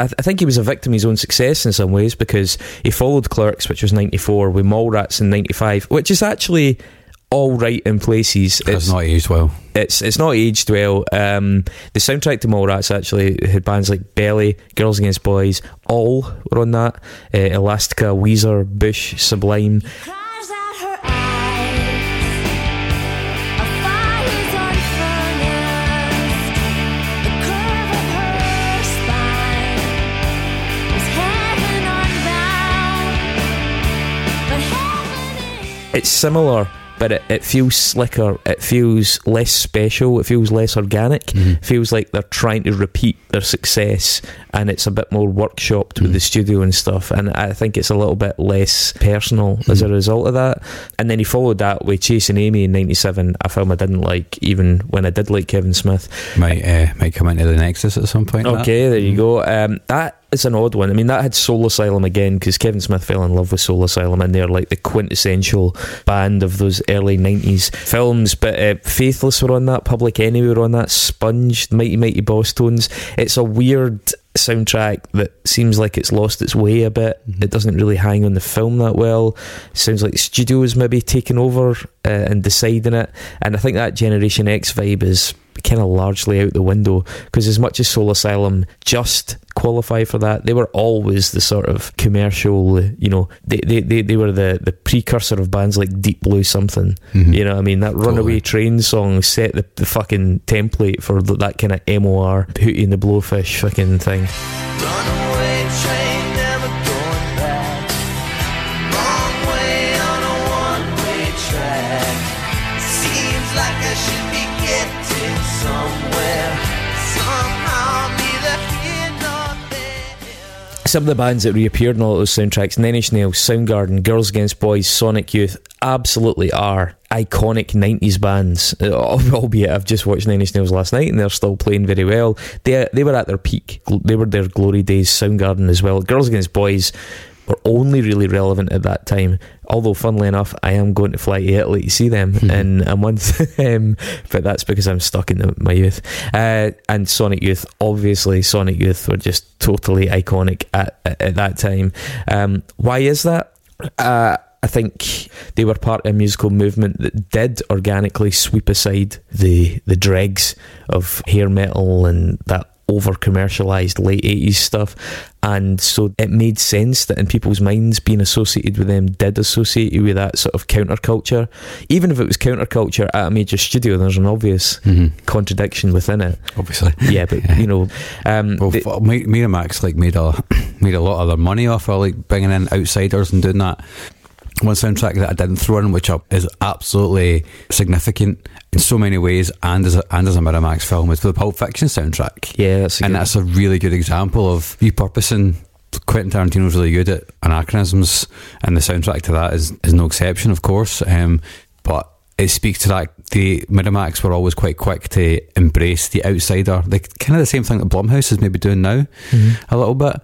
I, th- I think he was a victim of his own success in some ways because he followed Clerks, which was 94, with Mallrats in 95, which is actually all right in places. It's not aged well. it's it's not aged well. Um, the soundtrack to Mallrats actually had bands like Belly, Girls Against Boys, all were on that. Uh, Elastica, Weezer, Bush, Sublime. It's similar, but it, it feels slicker. It feels less special. It feels less organic. Mhm. feels like they're trying to repeat their success and it's a bit more workshopped with Mhm. the studio and stuff and I think it's a little bit less personal as a Mhm. result of that and then he followed that with Chasing Amy in 97 a film I didn't like even when I did like Kevin Smith Might uh, might come into the Nexus at some point. that. okay there you go um, that is an odd one I mean that had Soul Asylum again because Kevin Smith fell in love with Soul Asylum and they're like the quintessential band of those early 90s films but uh, Faithless were on that Public Enemy were on that Sponge Mighty Mighty Bosstones it's a weird soundtrack that seems like it's lost its way a bit. Mhm. It doesn't really hang on the film that well. Sounds like the studio is maybe taking over uh, and deciding it. And I think that Generation X vibe is kind of largely out the window because as much as Soul Asylum just qualify for that, they were always the sort of commercial, you know, they, they, they, they were the, the precursor of bands like Deep Blue something. Mhm. You know what I mean? That Totally. Runaway Train song set the, the fucking template for th- that kind of MOR, Hootie and the Blowfish fucking thing. Runaway train, Some of the bands that reappeared in all those soundtracks, Nine Inch Nails, Soundgarden, Girls Against Boys, Sonic Youth, absolutely are iconic 90s bands. Uh, Albeit I've just watched Nine Inch Nails last night and they're still playing very well. They, they were at their peak. They were their glory days, Soundgarden as well. Girls Against Boys were only really relevant at that time. Although, funnily enough, I am going to fly to Italy to see them Mhm. in a month, um, but that's because I'm stuck in the, my youth. Uh, and Sonic Youth, obviously, Sonic Youth were just totally iconic at, at, at that time. Um, why is that? Uh, I think they were part of a musical movement that did organically sweep aside the the dregs of hair metal and that over commercialized late 80s stuff and so it made sense that in people's minds being associated with them did associate you with that sort of counterculture even if it was counterculture at a major studio there's an obvious Mhm. contradiction within it Obviously. yeah but you know um Well, Miramax like made a made a lot of their money off of like bringing in outsiders and doing that. One soundtrack that I didn't throw in, which is absolutely significant in so many ways, and as a, and as a Miramax film, is the Pulp Fiction soundtrack. yeah that's a and that's a really good example of repurposing. Quentin Tarantino's really good at anachronisms, and the soundtrack to that is, is no exception, of course. Um, but it speaks to that. The Miramax were always quite quick to embrace the outsider, like kind of the same thing that Blumhouse is maybe doing now, Mhm. a little bit.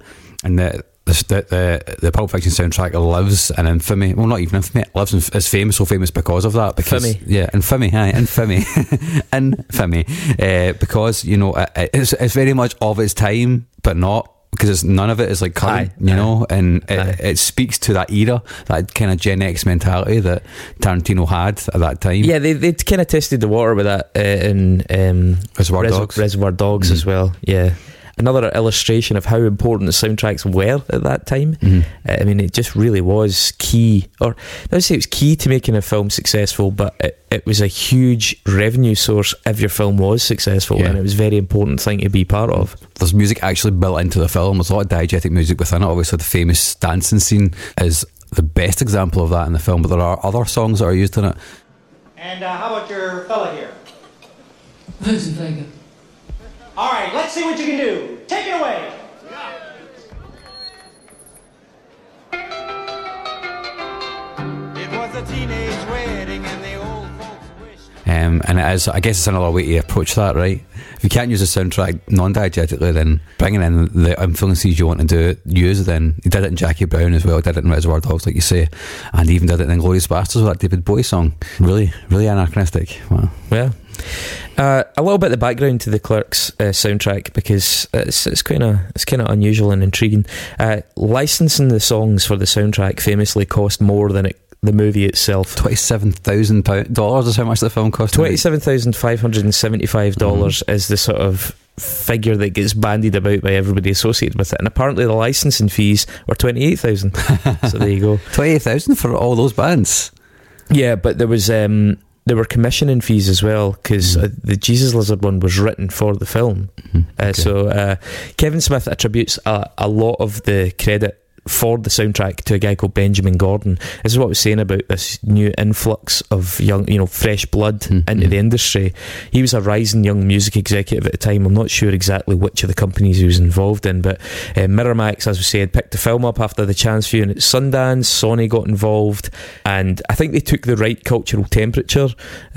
And the the the, the Pulp Fiction soundtrack lives in infamy. Well, not even infamy. It lives in, is famous, so famous because of that. Because Infamy. yeah, infamy, hi, infamy, infamy. Uh, because you know it, it's it's very much of its time, but not because none of it is like current, Aye, you aye. know, and it, it speaks to that era, that kind of Gen X mentality that Tarantino had at that time. yeah they they kind of tested the water with that uh, in um, Reservoir Res- Dogs. Reservoir Dogs Mhm. as well. Yeah. Another illustration of how important the soundtracks were at that time. Mhm. Uh, I mean, it just really was key, or I would say it was key to making a film successful, but it, it was a huge revenue source if your film was successful, Yeah. and it was a very important thing to be part of. There's music actually built into the film. There's a lot of diegetic music within it. Obviously, the famous dancing scene is the best example of that in the film, but there are other songs that are used in it. And uh, how about your fella here? Vincent Vega. All right, let's see what you can do. Take it away. It was a teenage wedding and the old folks wished. Um, and it is, I guess it's another way to approach that, right? If you can't use a soundtrack non diegetically, then bringing in the influences you want to do it, use, then he did it in Jackie Brown as well, did it in Reservoir Dogs, like you say, and even did it in Glorious Bastards with that David Bowie song. Really, really anachronistic. Wow. Yeah. Uh, a little bit of the background to the Clerks uh, soundtrack because it's it's kind of it's kind of unusual and intriguing. Uh, licensing the songs for the soundtrack famously cost more than it, the movie itself. $27,000 is how much the film cost. Twenty-seven thousand five hundred and seventy-five dollars is the sort of figure that gets bandied about by everybody associated with it, and apparently the licensing fees were twenty-eight thousand. so there you go. 28000 for all those bands. Yeah, but there was um, there were commissioning fees as well because Mm. uh, the Jesus Lizard one was written for the film. Uh, okay. So uh, Kevin Smith attributes a, a lot of the credit for the soundtrack to a guy called Benjamin Gordon. This is what I was saying about this new influx of young, you know, fresh blood into the industry. He was a rising young music executive at the time. I'm not sure exactly which of the companies he was involved in, but uh, Miramax, as we said, picked the film up after the chance viewing at Sundance. Sony got involved, and I think they took the right cultural temperature,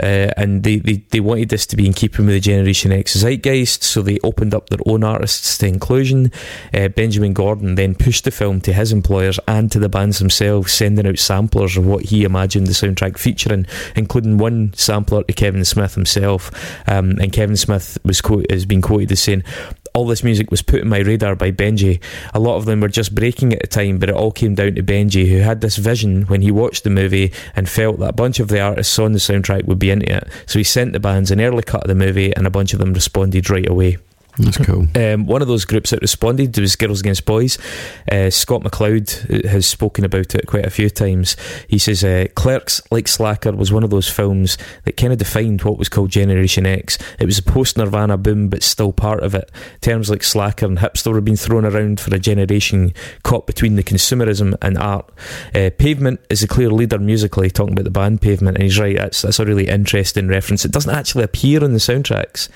uh, and they, they, they wanted this to be in keeping with the Generation X zeitgeist, so they opened up their own artists to inclusion. Uh, Benjamin Gordon then pushed the film to his employers and to the bands themselves, sending out samplers of what he imagined the soundtrack featuring, including one sampler to Kevin Smith himself. Um, and Kevin Smith was quote, has been quoted as saying, all this music was put in my radar by Benji. A lot of them were just breaking at the time, but it all came down to Benji, who had this vision when he watched the movie and felt that a bunch of the artists on the soundtrack would be into it. So he sent the bands an early cut of the movie, and a bunch of them responded right away. That's cool. Um, one of those groups that responded was Girls Against Boys. Uh, Scott McCloud has spoken about it quite a few times. He says uh, Clerks, like Slacker, was one of those films that kind of defined what was called Generation X. It was a post Nirvana boom, but still part of it. Terms like Slacker and hipster have been thrown around for a generation caught between the consumerism and art. Uh, Pavement is a clear leader musically, talking about the band Pavement, and he's right, that's, that's a really interesting reference. It doesn't actually appear on the soundtracks.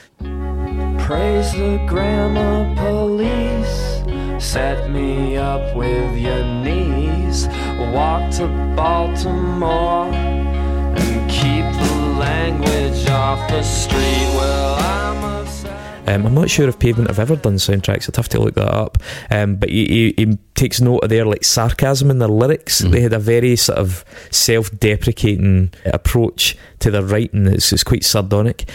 Praise the grammar police. Set me up with your knees. Walk to Baltimore and keep the language off the street. Well, I'm a Um, I'm not sure if Pavement have ever done soundtracks. I'd have to look that up. Um, but he, he, he takes note of their like sarcasm in their lyrics. They had a very sort of self-deprecating approach to their writing. It's, it's quite sardonic.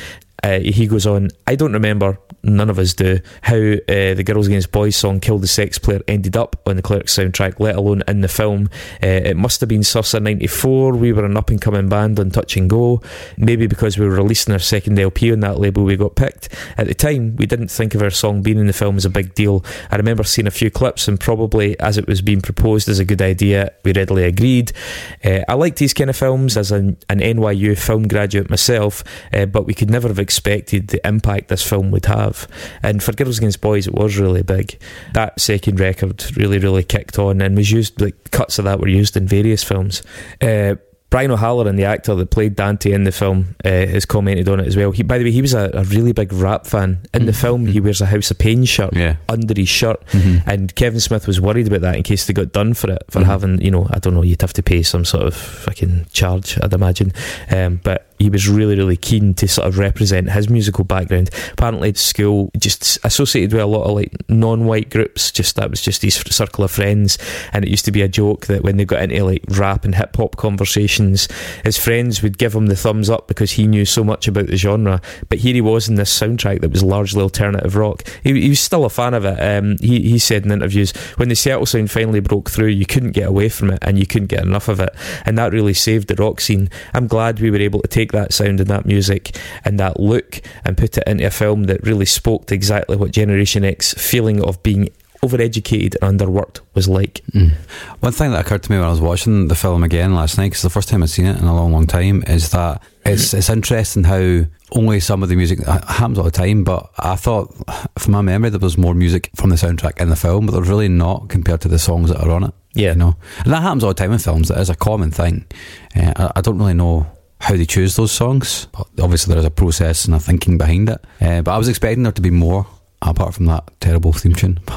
Uh, he goes on, I don't remember, none of us do, how uh, the Girls Against Boys song Kill the Sex Player ended up on the Clerks soundtrack, let alone in the film. Uh, it must have been Sursa 94. We were an up and coming band on Touch and Go. Maybe because we were releasing our second LP on that label, we got picked. At the time, we didn't think of our song being in the film as a big deal. I remember seeing a few clips, and probably as it was being proposed as a good idea, we readily agreed. Uh, I liked these kind of films as an, an NYU film graduate myself, uh, but we could never have expected the impact this film would have. And for Girls Against Boys, it was really big. That second record really, really kicked on and was used, like cuts of that were used in various films. Uh, Brian O'Halloran, the actor that played Dante in the film, uh, has commented on it as well. He, by the way, he was a, a really big rap fan. In the film, he wears a House of Pain shirt Yeah. under his shirt, Mhm. and Kevin Smith was worried about that in case they got done for it for having, you know, I don't know, you'd have to pay some sort of fucking charge, I'd imagine. Um, but he was really, really keen to sort of represent his musical background. Apparently, at school just associated with a lot of like non-white groups. Just that was just his circle of friends, and it used to be a joke that when they got into like rap and hip hop conversations, his friends would give him the thumbs up because he knew so much about the genre. But here he was in this soundtrack that was largely alternative rock. He, he was still a fan of it. Um, he he said in interviews when the Seattle sound finally broke through, you couldn't get away from it, and you couldn't get enough of it, and that really saved the rock scene. I'm glad we were able to take that sound and that music and that look and put it into a film that really spoke to exactly what Generation X feeling of being overeducated and underworked was like. Mm. One thing that occurred to me when I was watching the film again last night, because the first time I'd seen it in a long, long time, is that it's it's interesting how only some of the music happens all the time. But I thought, from my memory, there was more music from the soundtrack in the film, but there's really not compared to the songs that are on it. Yeah. you know, and that happens all the time in films. It is a common thing. Uh, I, I don't really know how they choose those songs. But obviously, there is a process and a thinking behind it. Uh, but I was expecting there to be more. Apart from that terrible theme tune,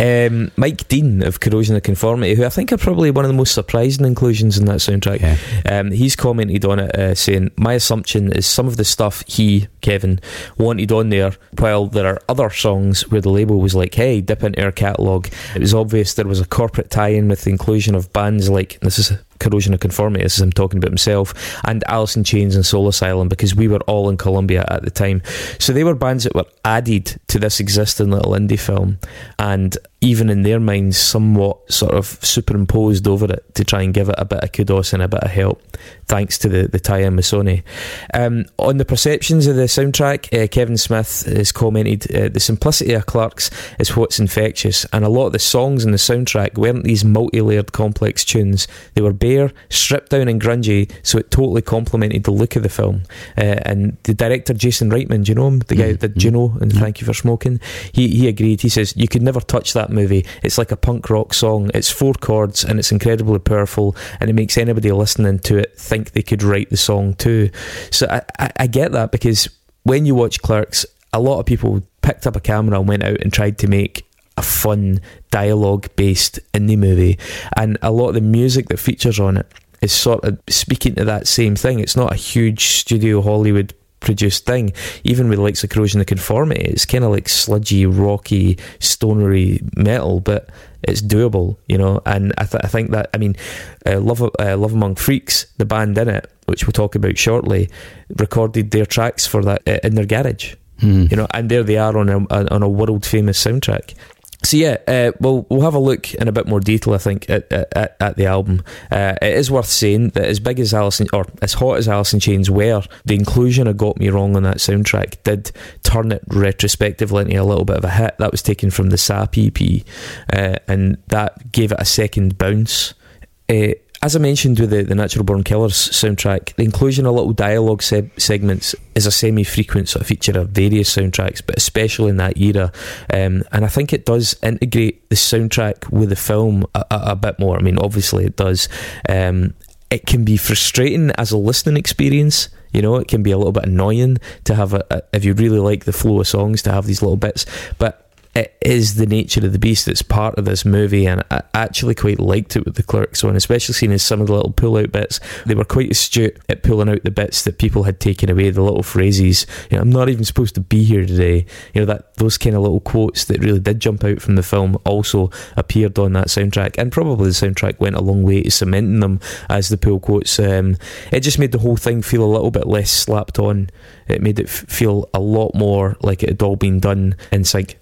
Um, Mike Dean of Corrosion of Conformity, who I think are probably one of the most surprising inclusions in that soundtrack, Yeah. um, he's commented on it uh, saying, My assumption is some of the stuff he, Kevin, wanted on there, while there are other songs where the label was like, Hey, dip into our catalogue. It was obvious there was a corporate tie in with the inclusion of bands like, this is Corrosion of Conformity, is him talking about himself, and Alice in Chains and Soul Asylum, because we were all in Columbia at the time. So they were bands that were added to this existing little indie film, and even in their minds, somewhat sort of superimposed over it to try and give it a bit of kudos and a bit of help, thanks to the, the tie in with Sony. Um, on the perceptions of the soundtrack, uh, Kevin Smith has commented uh, the simplicity of Clerks is what's infectious, and a lot of the songs in the soundtrack weren't these multi layered complex tunes. They were bare, stripped down, and grungy, so it totally complemented the look of the film. Uh, and the director, Jason Reitman, do you know him? The guy that did Juno and Thank You for Smoking? He, he agreed. He says, You could never touch that movie. It's like a punk rock song. It's four chords and it's incredibly powerful, and it makes anybody listening to it think they could write the song too. So I, I, I get that because when you watch Clerks, a lot of people picked up a camera and went out and tried to make a fun dialogue based indie movie, and a lot of the music that features on it is sort of speaking to that same thing. It's not a huge studio Hollywood produced thing. Even with likes of Corrosion of Conformity, it's kind of like sludgy, rocky, stonery metal, but it's doable, you know. And I, th- I think that I mean, uh, Love uh, Love Among Freaks, the band in it, which we'll talk about shortly, recorded their tracks for that uh, in their garage, Hmm. you know, and there they are on a, on a world famous soundtrack. So yeah, uh, we'll we'll have a look in a bit more detail. I think at at, at the album. Uh, it is worth saying that as big as Alison or as hot as Alice in Chains were, the inclusion of "Got Me Wrong" on that soundtrack did turn it retrospectively into a little bit of a hit. That was taken from the SAP EP, uh, and that gave it a second bounce. Uh, as I mentioned with the, the Natural Born Killers soundtrack, the inclusion of little dialogue se- segments is a semi frequent sort of feature of various soundtracks, but especially in that era. Um, and I think it does integrate the soundtrack with the film a, a, a bit more. I mean, obviously it does. Um, it can be frustrating as a listening experience. You know, it can be a little bit annoying to have a, if you really like the flow of songs to have these little bits, but it is the nature of the beast that's part of this movie, and I actually quite liked it with the clerks one, especially seeing as some of the little pull out bits. They were quite astute at pulling out the bits that people had taken away, the little phrases. You know, I'm not even supposed to be here today. You know that those kind of little quotes that really did jump out from the film also appeared on that soundtrack, and probably the soundtrack went a long way to cementing them as the pull quotes. Um, it just made the whole thing feel a little bit less slapped on. It made it f- feel a lot more like it had all been done in sync.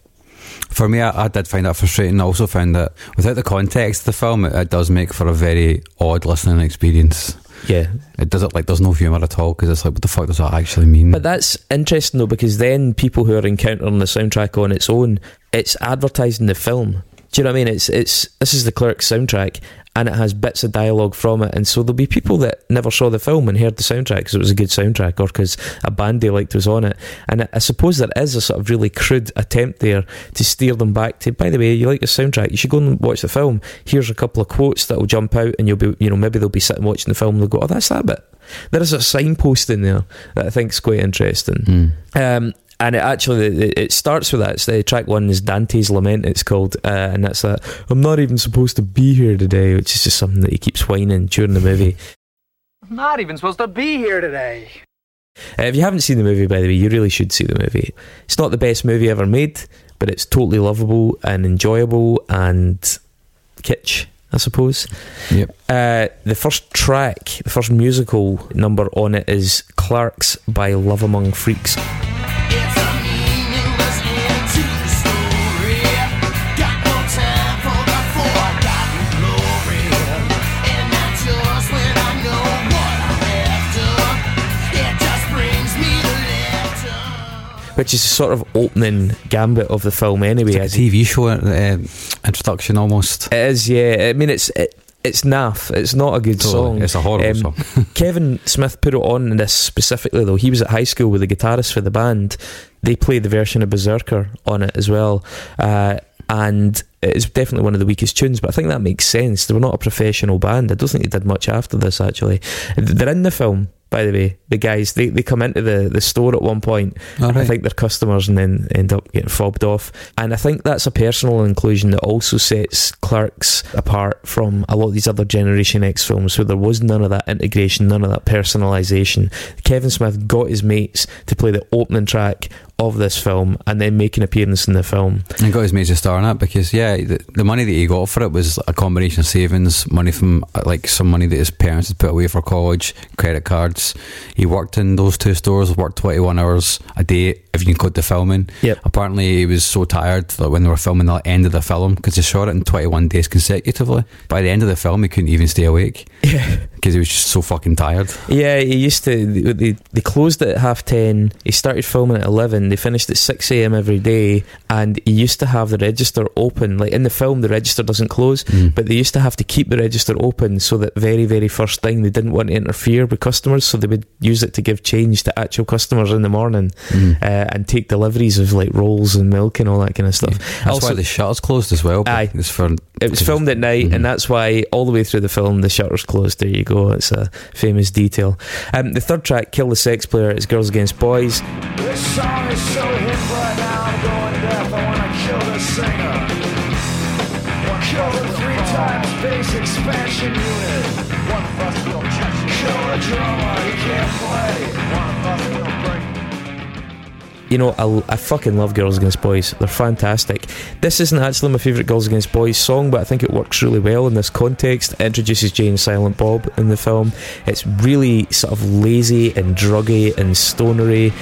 For me, I, I did find that frustrating. I also found that without the context of the film, it, it does make for a very odd listening experience. Yeah, It does it like there's no humour at all because it's like, what the fuck does that actually mean? But that's interesting though, because then people who are encountering the soundtrack on its own, it's advertising the film. Do you know what I mean? It's it's this is the Clerks soundtrack, and it has bits of dialogue from it, and so there'll be people that never saw the film and heard the soundtrack because it was a good soundtrack, or because a band they liked was on it. And I, suppose there is a sort of really crude attempt there to steer them back to. By the way, you like the soundtrack, you should go and watch the film. Here's a couple of quotes that will jump out, and you'll be, you know, maybe they'll be sitting watching the film and they'll go, "Oh, that's that bit." There is a signpost in there that I think is quite interesting. Um, and it actually it, it starts with that. It's the track one is Dante's Lament. It's called, uh, and that's that. I'm not even supposed to be here today, which is just something that he keeps whining during the movie. I'm not even supposed to be here today. Uh, if you haven't seen the movie, by the way, you really should see the movie. It's not the best movie ever made, but it's totally lovable and enjoyable and kitsch, I suppose. Yep. Uh, the first track, the first musical number on it is Clerks by Love Among Freaks. Which is a sort of opening gambit of the film anyway. It's like a TV show uh, introduction almost. It is, yeah. I mean, it's it, it's naff. It's not a good Totally. song. It's a horrible Um, song. Kevin Smith put it on in this specifically though. He was at high school with the guitarist for the band. They played the version of Berserker on it as well. Uh, and it's definitely one of the weakest tunes, but I think that makes sense. They were not a professional band. I don't think they did much after this actually. They're in the film, by the way. The guys they, they come into the, the store at one point. All I think they're customers and then end up getting fobbed off. And I think that's a personal inclusion that also sets Clerks apart from a lot of these other Generation X films where there was none of that integration, none of that personalisation. Kevin Smith got his mates to play the opening track of this film and then make an appearance in the film. And got his major star in it because yeah, the, the money that he got for it was a combination of savings, money from like some money that his parents had put away for college, credit cards. He worked in those two stores, worked twenty one hours a day if you include the filming. Yep. Apparently, he was so tired that when they were filming the end of the film because they shot it in twenty one days consecutively. By the end of the film, he couldn't even stay awake Yeah. because he was just so fucking tired. Yeah, he used to. They, they closed it at half ten. He started filming at eleven. They finished at six a.m. every day, and he used to have the register open. Like in the film, the register doesn't close, Mm. but they used to have to keep the register open so that very, very first thing they didn't want to interfere with customers, so they would use it to give change to actual customers in the morning Mm. uh, and take deliveries of like rolls and milk and all that kind of stuff. That's Also- why the shutters closed as well. Aye. It's for It was filmed at night, Mhm. and that's why all the way through the film the shutters closed. There you go. It's a famous detail. Um, the third track, "Kill the Sex Player," is "Girls Against Boys." This song is so hip right now, I'm going deaf. I wanna kill the singer. Kill the three times bass expansion unit. One of us will catch Kill the drummer, You know, I, I fucking love "Girls Against Boys." They're fantastic. This isn't actually my favourite "Girls Against Boys" song, but I think it works really well in this context. It introduces Jay and Silent Bob in the film. It's really sort of lazy and druggy and stonery.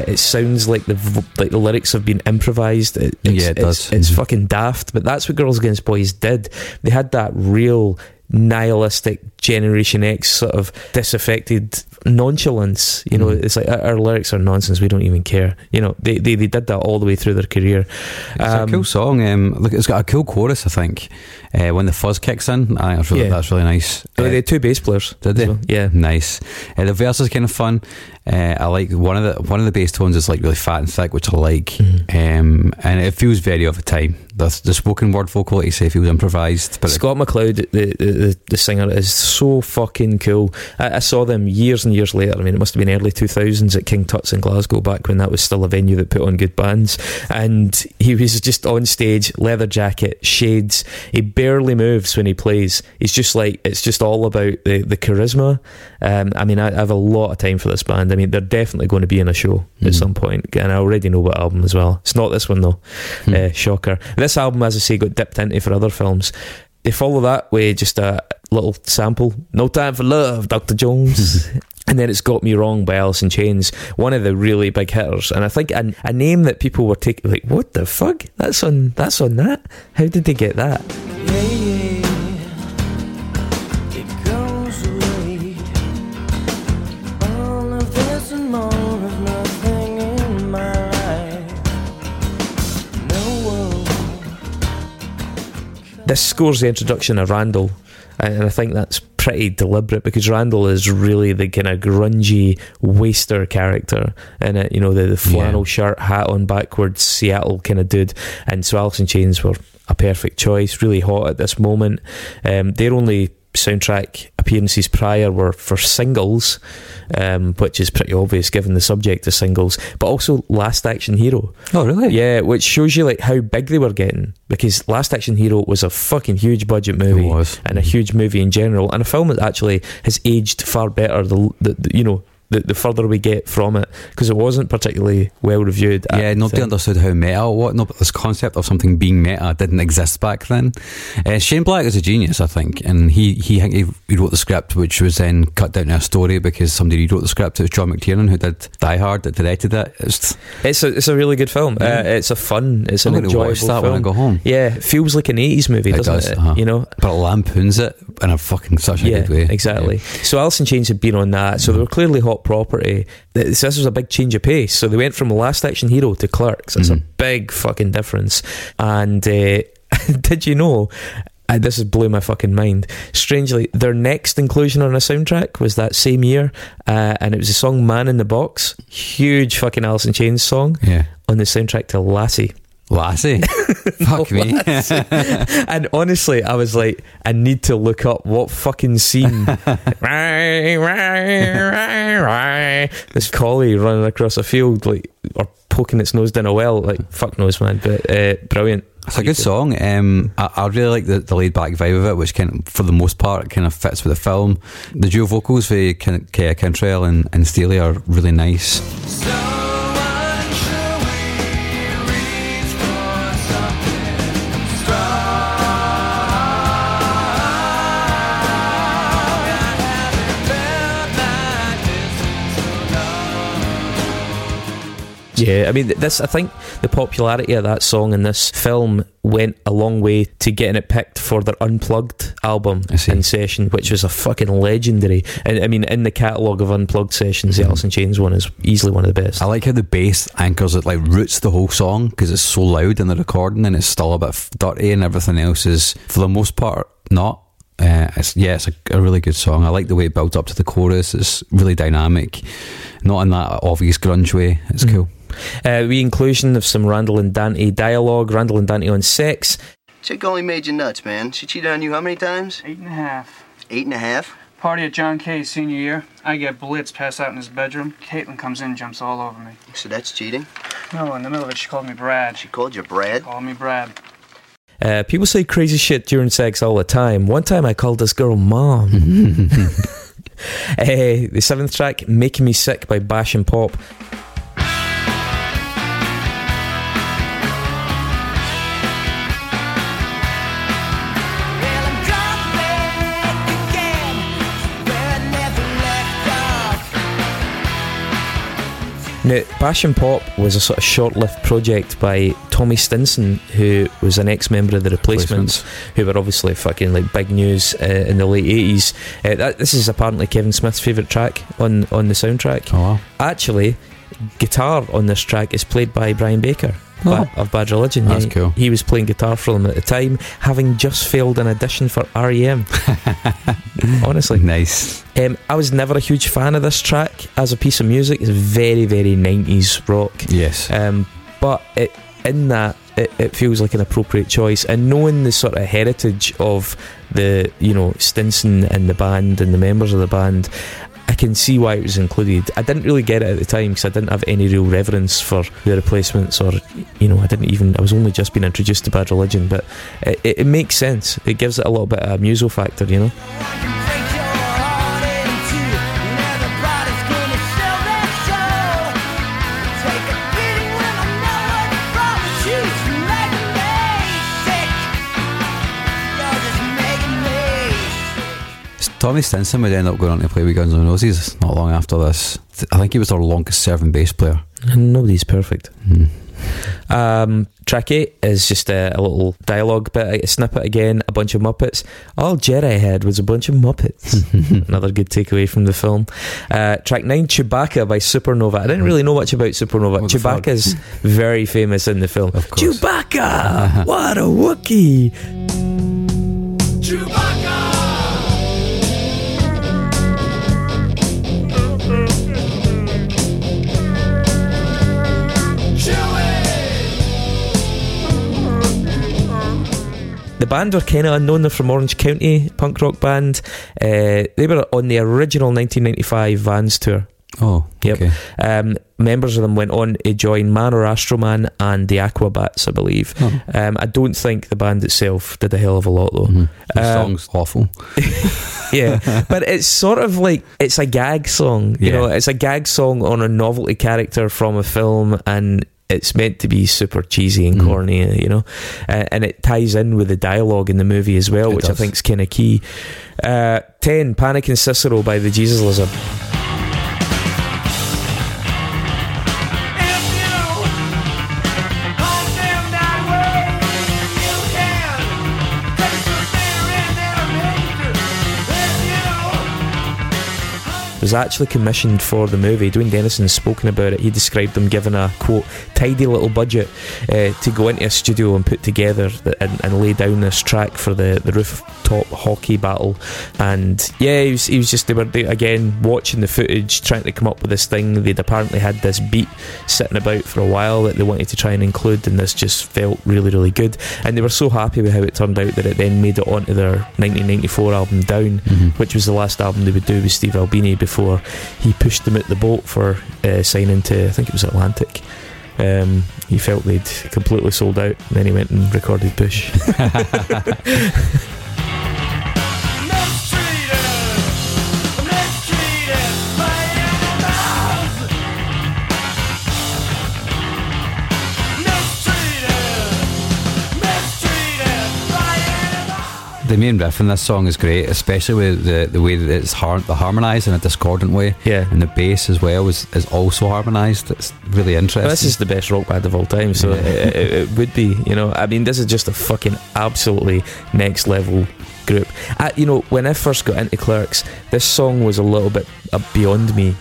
Uh, it sounds like the like the lyrics have been improvised. It, it's, Yeah, it it's, does. It's Mhm. fucking daft, but that's what Girls Against Boys did. They had that real nihilistic Generation X sort of disaffected nonchalance. You know, Mhm. it's like our, lyrics are nonsense. We don't even care. You know, they they, they did that all the way through their career. It's Um, a cool song. Um, look, it's got a cool chorus. I think uh, when the fuzz kicks in, I think that's really, Yeah. that's really nice. Oh, Uh, they had two bass players. did they? well. Yeah. Nice. Uh, the verse is kind of fun. Uh, I like one of the one of the bass tones is like really fat and thick, which I like, Mm-hmm. um, and it feels very of a time. The, the spoken word vocal, like you say, feels improvised, but Scott McCloud, the, the the the singer, is so fucking cool. I, I saw them years and years later. I mean, it must have been early two thousands at King Tut's in Glasgow, back when that was still a venue that put on good bands. And he was just on stage, leather jacket, shades. He barely moves when he plays. He's just like it's just all about the the charisma. Um, I mean, I, I have a lot of time for this band. I mean, they're definitely going to be in a show at Mhm. some point, and I already know what album as well. It's not this one though. Hmm. Uh, shocker. This album, as I say, got dipped into for other films. They follow that with just a little sample. No time for love, Dr. Jones. and then it's Got Me Wrong by Alice in Chains, one of the really big hitters. And I think a, a name that people were taking like, what the fuck? That's on that's on that? How did they get that? Yeah, yeah. It goes away. All of this and more of nothing in my life. No one. This scores the introduction of Randall. And I think that's pretty deliberate because Randall is really the kind of grungy waster character in it. You know, the, the flannel Yeah. shirt, hat on backwards, Seattle kind of dude. And so Alice in Chains were a perfect choice, really hot at this moment. Um, their only soundtrack appearances prior were for singles, um, which is pretty obvious given the subject of singles, but also Last Action Hero. oh really? Yeah, which shows you like how big they were getting because Last Action Hero was a fucking huge budget movie It was. and a huge movie in general, and a film that actually has aged far better. The, the, the you know. The, the further we get from it, because it wasn't particularly well reviewed. at Yeah, nobody understood how meta what no, but this concept of something being meta didn't exist back then. Uh, Shane Black is a genius, I think, and he he he wrote the script, which was then cut down to a story because somebody rewrote the script. It was John McTiernan who did Die Hard that directed it. It's, It's a it's a really good film. Yeah. Uh, it's a fun. It's an I'm to enjoyable watch that film. when I go home. Yeah, it feels like an eighties movie, It doesn't does, it? uh-huh. You know, But it lampoons it in a fucking such a yeah, good way. exactly. So Alice in Chains had been on that, so they were clearly hot property. So this was a big change of pace. So they went from Last Action Hero to Clerks. That's a Mhm. big fucking difference. And uh, did you know? Uh, this has blew my fucking mind. Strangely, their next inclusion on a soundtrack was that same year, uh, and it was the song "Man in the Box," huge fucking Alice in Chains song Yeah. on the soundtrack to Lassie. Lassie. Fuck me. and honestly, I was like, I need to look up what fucking scene. this collie running across a field, like, or poking its nose down a well. Like fuck knows, man. But uh, brilliant. It's a good song. Um, I, I really like the, the laid back vibe of it, which kind of, for the most part, kind of fits with the film. The dual vocals for Ken, Ke- Cantrell and, and Staley are really nice. Yeah, I mean, this. I think the popularity of that song in this film went a long way to getting it picked for their unplugged album in session, which was a fucking legendary. And I mean, in the catalogue of unplugged sessions, the Alice in Chains one is easily one of the best. I like how the bass anchors it, like roots the whole song because it's so loud in the recording and it's still a bit dirty and everything else is, for the most part, not. Uh, it's, yeah, it's a, a really good song. I like the way it builds up to the chorus. It's really dynamic, not in that obvious grunge way. It's cool. Uh, re-inclusion of some Randall and Dante dialogue. Randall and Dante on sex. Chick only made you nuts, man. She cheated on you how many times? Eight and a half. Eight and a half? Party at John Kay's senior year. I get blitz pass out in his bedroom. Caitlin comes in, jumps all over me. So that's cheating? No, in the middle of it, she called me Brad. She called you Brad? Called me Brad. Uh, people say crazy shit during sex all the time. One time I called this girl mom. uh, the seventh track, Making Me Sick by Bash and Pop. Now, and Pop was a sort of short-lived project by Tommy Stinson, who was an ex-member of the Replacements, who were obviously fucking like big news uh, in the late eighties. Uh, that, this is apparently Kevin Smith's favorite track on on the soundtrack. Oh, wow. Actually, guitar on this track is played by Brian Baker. Oh. ba- of Bad Religion, That's Yeah, cool. He was playing guitar for them at the time, having just failed an audition for REM. Honestly, nice. Um, I was never a huge fan of this track as a piece of music. It's very, very 90s rock. Yes. Um, but it, in that, it, it feels like an appropriate choice. And knowing the sort of heritage of the, you know, Stinson and the band and the members of the band, I can see why it was included. I didn't really get it at the time because I didn't have any real reverence for the replacements, or you know, I didn't even. I was only just being introduced to Bad Religion, but it, it, it makes sense. It gives it a little bit of a muso factor, you know. Tommy Stinson would end up going on to play with Guns N' Roses not long after this. I think he was their longest serving bass player. And nobody's perfect. Hmm. Um, track 8 is just a, a little dialogue bit, a snippet again, a bunch of Muppets. All Jedi had was a bunch of Muppets. Another good takeaway from the film. Uh, track 9, Chewbacca by Supernova. I didn't really know much about Supernova. What? Chewbacca's very famous in the film. course. Chewbacca! what a Wookiee! The band were kind of unknown. They're from Orange County, punk rock band. Uh, they were on the original 1995 Vans tour. Oh, Yep. Um, members of them went on to join Man or Astroman and the Aquabats, I believe. Oh. Um, I don't think the band itself did a hell of a lot though. Mhm. The Um, song's awful. yeah, but it's sort of like it's a gag song. You Yeah. know, it's a gag song on a novelty character from a film, and it's meant to be super cheesy and Mhm. corny. You know, uh, and it ties in with the dialogue in the movie as well, It which I think is kind of key. Uh, Ten, Panic in Cicero by the Jesus was actually commissioned for the movie. Duane Denison's spoken about it. He described them given a quote tidy little budget uh, to go into a studio and put together the, and, and lay down this track for the, the rooftop hockey battle. And yeah, he was, he was just they were they, again watching the footage, trying to come up with this thing. They'd apparently had this beat sitting about for a while that they wanted to try and include, and this just felt really really good. And they were so happy with how it turned out that it then made it onto their 1994 album Down Mhm. which was the last album they would do with Steve Albini before he pushed them out the boat for uh, signing to I think it was Atlantic. Um, he felt they'd completely sold out, and then he went and recorded Bush. The main riff in this song is great, especially with the, the way that it's har- the harmonised in a discordant way. Yeah. And the bass as well is, is also harmonised. It's really interesting. this is the best rock band of all time, so Yeah. it, it, it would be. You know, I mean, this is just a fucking absolutely next level group. I, you know, when I first got into Clerks, this song was a little bit uh, beyond me.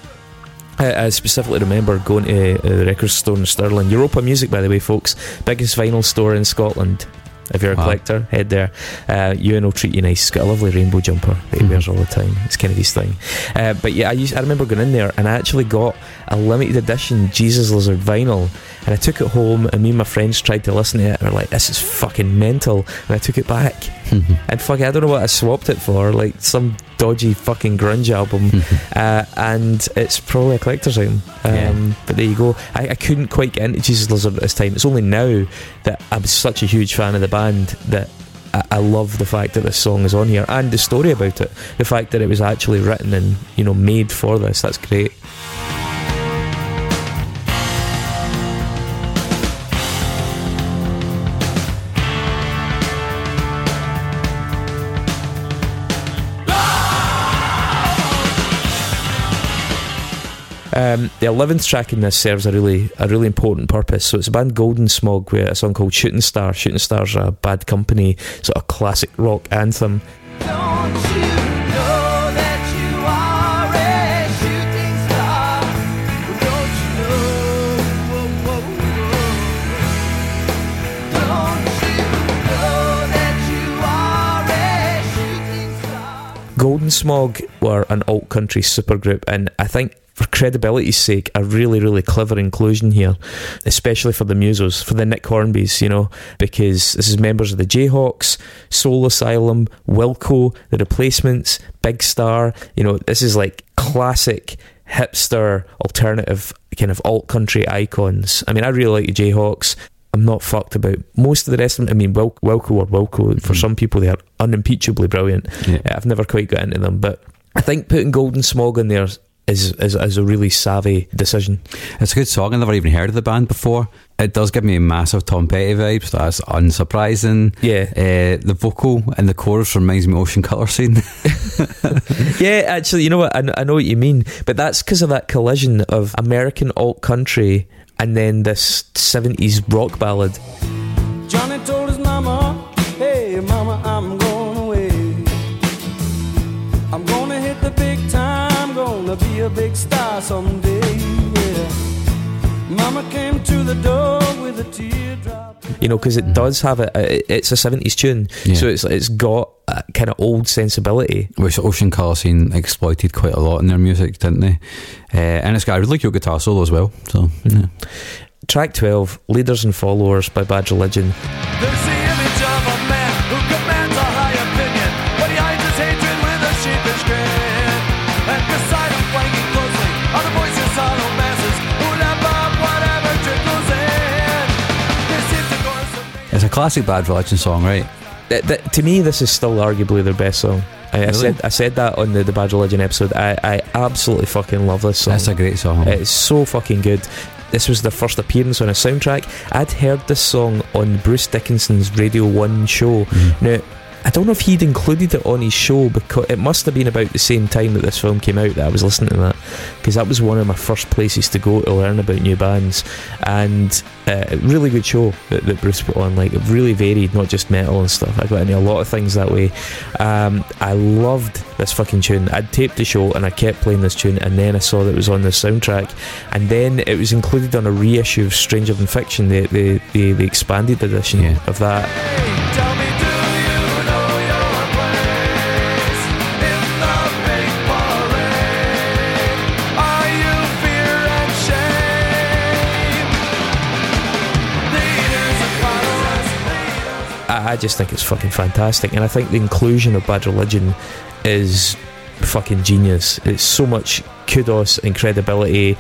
I, I specifically remember going to uh, the record store in Stirling, Europa Music, by the way, folks, biggest vinyl store in Scotland. If you're a Wow. collector, head there. Uh, Ewan will treat you nice. He's got a lovely rainbow jumper that he Mhm. wears all the time. It's kind of his thing. Uh, but yeah, I, used, I remember going in there and I actually got a limited edition Jesus Lizard vinyl. And I took it home, and me and my friends tried to listen to it. And we're like, "This is fucking mental!" And I took it back, and fuck, I don't know what I swapped it for, like some dodgy fucking grunge album. uh, and it's probably a collector's item. Um, Yeah. But there you go. I, I couldn't quite get into Jesus Lizard at this time. It's only now that I'm such a huge fan of the band that I, I love the fact that this song is on here and the story about it. The fact that it was actually written and you know made for this. That's great. Um, the eleventh track in this serves a really a really important purpose. So it's a band Golden Smog with a song called Shooting Star. Shooting Star's a bad company, sort of classic rock anthem. Golden Smog were an alt country supergroup, and I think for credibility's sake, a really, really clever inclusion here, especially for the musos, for the Nick Hornbys, you know, because this is members of the Jayhawks, Soul Asylum, Wilco, The Replacements, Big Star, you know, this is like classic hipster alternative kind of alt country icons. I mean, I really like the Jayhawks. I'm not fucked about most of the rest of them. I mean, Wil- Wilco or Wilco, for some people, they are unimpeachably brilliant. Yeah. Uh, I've never quite got into them, but I think putting Golden Smog in there is, is, is a really savvy decision. It's a good song. I've never even heard of the band before. It does give me massive Tom Petty vibes. That's unsurprising. Yeah. Uh, the vocal and the chorus reminds me of Ocean Colour Scene. yeah, actually, you know what? I, I know what you mean, but that's because of that collision of American alt country and then this 70s rock ballad. Johnny told his mama, Hey, mama, I'm You know, because it does have a, a, it's a 70s tune, Yeah. so it's it's got a kind of old sensibility. Which Ocean Colour Scene exploited quite a lot in their music, didn't they? Uh, and it's got a really cute guitar solo as well. So, yeah. Track 12, Leaders and Followers by Bad Religion. Classic Bad Religion song, right? Th- th- to me, this is still arguably their best song. I, I said I said that on the, the Bad Religion episode. I, I absolutely fucking love this song. That's a great song. It's so fucking good. This was their first appearance on a soundtrack. I'd heard this song on Bruce Dickinson's Radio 1 show. Mm. Now, I don't know if he'd included it on his show because it must have been about the same time that this film came out that I was listening to that because that was one of my first places to go to learn about new bands. And uh, really good show that, that Bruce put on like it really varied not just metal and stuff. I got into a lot of things that way. Um, I loved this fucking tune. I'd taped the show and I kept playing this tune and then I saw that it was on the soundtrack. And then it was included on a reissue of Stranger Than Fiction the, the, the, the expanded edition Yeah. of that I, just think it's fucking fantastic, and I think the inclusion of Bad Religion is fucking genius. It's so much kudos and credibility.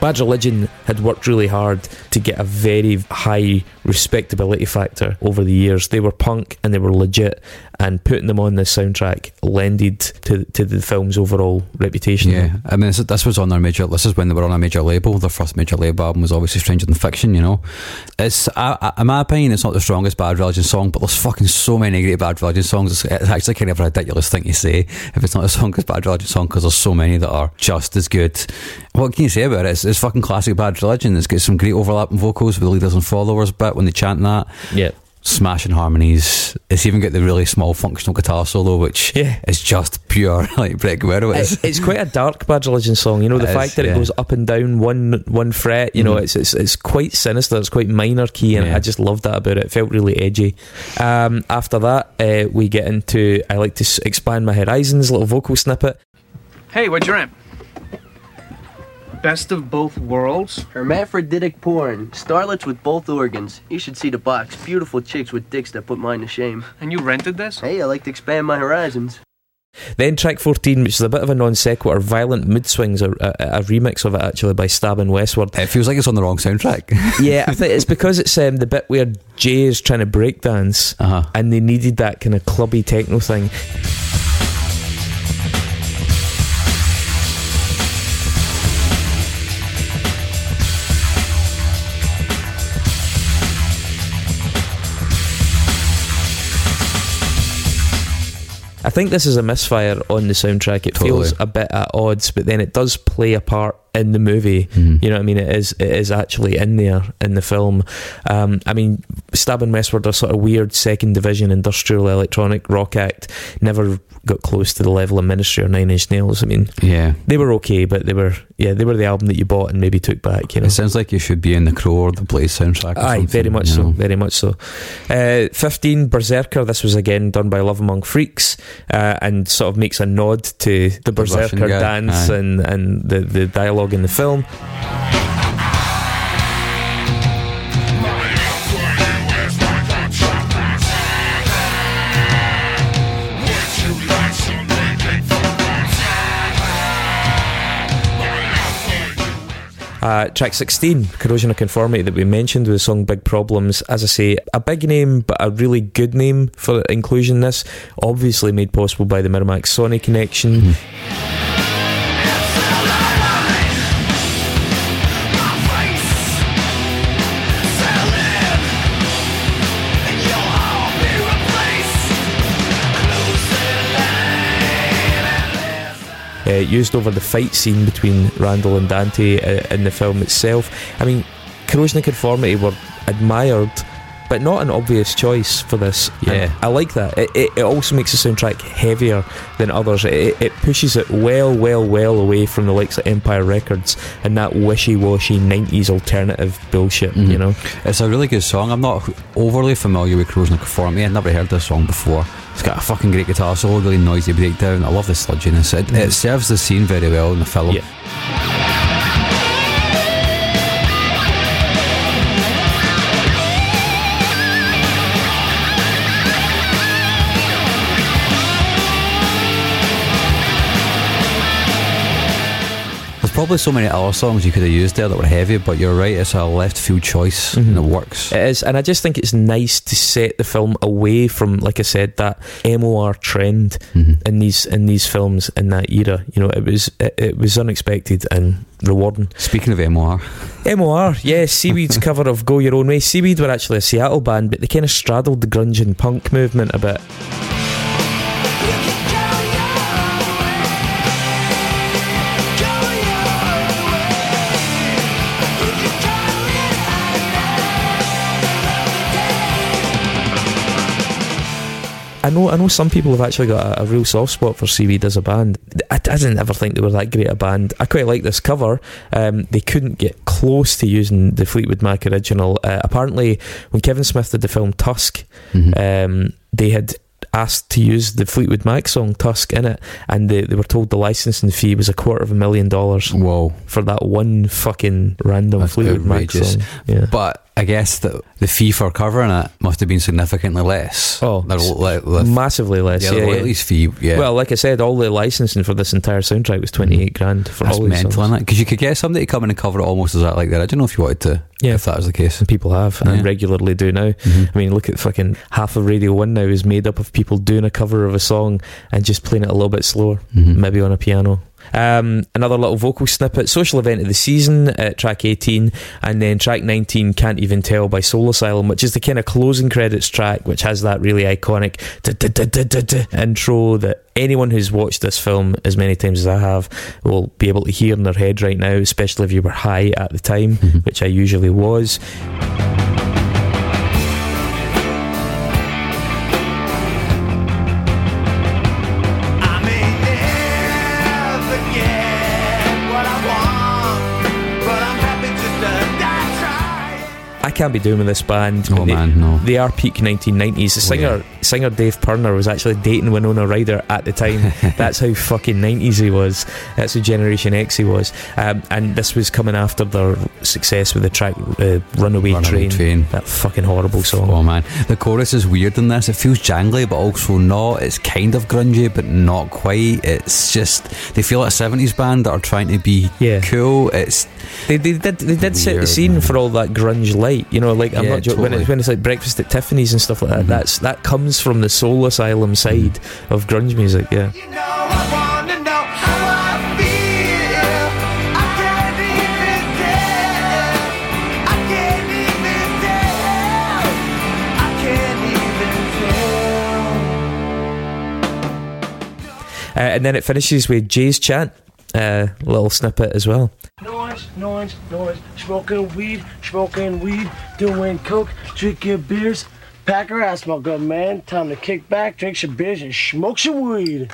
Bad Religion had worked really hard to get a very high respectability factor over the years. They were punk and they were legit, and putting them on this soundtrack lended to to the film's overall reputation. Yeah, I mean, this, was on their major. This is when they were on a major label. Their first major label album was obviously Stranger Than Fiction. You know, it's I, I, in my opinion, it's not the strongest Bad Religion song, but there's fucking so many great Bad Religion songs. It's, it's actually kind of a ridiculous thing to say if it's not the strongest Bad Religion song because there's so many that are just as good. What can you say about it? It's, it's fucking classic Bad Religion. It's got some great overlapping vocals with the leaders and followers bit when they chant that. Yeah. Smashing harmonies. It's even got the really small functional guitar solo, which Yeah. is just pure like Brett Gurewitz. is. It- it's quite a dark Bad Religion song. You know, the It fact is, that yeah. it goes up and down one one fret. You know, Mhm. it's, it's it's quite sinister. It's quite minor key, and Yeah. I just loved that about it. It felt really edgy. Um, after that, uh, we get into I like to expand my horizons. Little vocal snippet. Hey, what'd you rent? Best of both worlds? Hermaphroditic porn. Starlets with both organs. You should see the box. Beautiful chicks with dicks that put mine to shame. And you rented this? Hey, I like to expand my horizons. Then track fourteen, which is a bit of a non sequitur, violent mood swings, a, a, a remix of it actually by Stabbing Westward. It feels like it's on the wrong soundtrack. yeah, I think it's because it's um, the bit where Jay is trying to break dance, Uh-huh. and they needed that kind of clubby techno thing. I think this is a misfire on the soundtrack. It Totally. feels a bit at odds, but then it does play a part in the movie. Mhm. You know what I mean? It is it is actually in there in the film. Um, I mean, Stabbing Westward, a sort of weird second division industrial electronic rock act, never got close to the level of Ministry or Nine Inch Nails. I mean, Yeah. they were okay, but they were yeah they were the album that you bought and maybe took back. You know. It sounds like you should be in the Crow or the Blaze soundtrack. Or Aye, very much you so, know. very much so. Uh, 15, Berserker, this was again done by Love Among Freaks uh, and sort of makes a nod to the Russian Berserker dance aye. and, and the, the dialogue in the film. Uh, track 16, Corrosion of Conformity, that we mentioned with the song Big Problems. As I say, a big name, but a really good name for inclusion in this. Obviously made possible by the Miramax Sony connection. Uh, used over the fight scene between Randall and Dante uh, in the film itself. I mean, Corrosion Conformity were admired, but not an obvious choice for this. And Yeah. I like that. It, it, it also makes the soundtrack heavier than others. It, it pushes it well, well, well away from the likes of Empire Records and that wishy-washy 90s alternative bullshit, you know? It's a really good song. I'm not overly familiar with Corrosion Conformity. I'd never heard this song before. It's got a fucking great guitar solo, really noisy breakdown. I love the sludginess. It, it mm. serves the scene very well in the film. Yeah. Probably so many other songs you could have used there that were heavy, but you're right, it's a left field choice and it works. It is, and I just think it's nice to set the film away from, like I said, that MOR trend Mhm. in these in these films in that era. You know, it was it, it was unexpected and rewarding. Speaking of MOR, MOR, yes, Seaweed's cover of "Go Your Own Way." Seaweed were actually a Seattle band, but they kind of straddled the grunge and punk movement a bit. I know, I know. Some people have actually got a, a real soft spot for Seaweed as a band. I, I didn't ever think they were that great a band. I quite like this cover. Um, they couldn't get close to using the Fleetwood Mac original. Uh, apparently, when Kevin Smith did the film Tusk, Mhm. um, they had asked to use the Fleetwood Mac song Tusk in it, and they, they were told the licensing fee was a quarter of a million dollars. Whoa. For that one fucking random That's Fleetwood Mac song. Yeah. But I guess the the fee for covering it must have been significantly less. Oh, Massively less. yeah, yeah, yeah. royalties fee. Yeah, Well, like I said, all the licensing for this entire soundtrack was 28 grand for that's all these mental, songs. Because you could get somebody to come in and cover it almost as that like that. I don't know if you wanted to. Yeah. if that was the case. And people have Yeah. and regularly do now. Mhm. I mean, look at fucking half of Radio 1 now is made up of people doing a cover of a song and just playing it a little bit slower, Mhm. maybe on a piano. Um, another little vocal snippet, social event of the season at track 18, and then track 19, Can't Even Tell by Soul Asylum, which is the kind of closing credits track, which has that really iconic intro that anyone who's watched this film as many times as I have will be able to hear in their head right now, especially if you were high at the time, Mhm. which I usually was. I can't be doing with this band. Oh they, man, no. They are peak 1990s. The singer, oh, singer Dave Pirner was actually dating Winona Ryder at the time. That's how fucking 90s he was. That's who Generation X he was. Um, and this was coming after their success with the track uh, Runaway, Runaway Train. Train. That fucking horrible song. Oh man, the chorus is weird in this. It feels jangly, but also not. It's kind of grungy, but not quite. It's just they feel like a seventies band that are trying to be Yeah. cool. It's They, they did they did set the scene man. for all that grunge light, you know. Like I'm Yeah, not joking. When, totally. it's, when it's like breakfast at Tiffany's and stuff like that, Mhm. that's that comes from the Soul Asylum side of grunge music. Yeah. You know I wanna know how I feel. I can't even tell. I can't even tell. I can't even tell. Uh, and then it finishes with Jay's chant, uh, little snippet as well. Noise, noise, noise. Smoking weed, smoking weed, doing coke, drinking beers. Pack her ass, my good man. Time to kick back, drink some beers, and smoke some weed.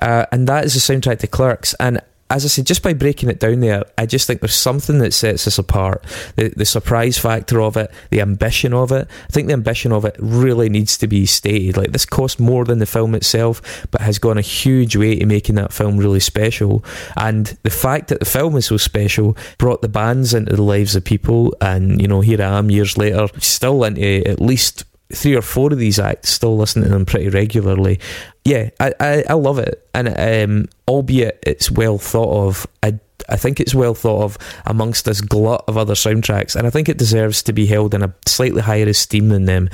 Uh, and that is the soundtrack to Clerks. And as I said, just by breaking it down there, I just think there's something that sets us apart. The, the surprise factor of it, the ambition of it. I think the ambition of it really needs to be stated. Like, this cost more than the film itself, but has gone a huge way to making that film really special. And the fact that the film is so special brought the bands into the lives of people. And, you know, here I am years later, still into at least three or four of these acts, still listening to them pretty regularly. Yeah, I, I, I love it, and um, albeit it's well thought of, I I think it's well thought of amongst this glut of other soundtracks, and I think it deserves to be held in a slightly higher esteem than them,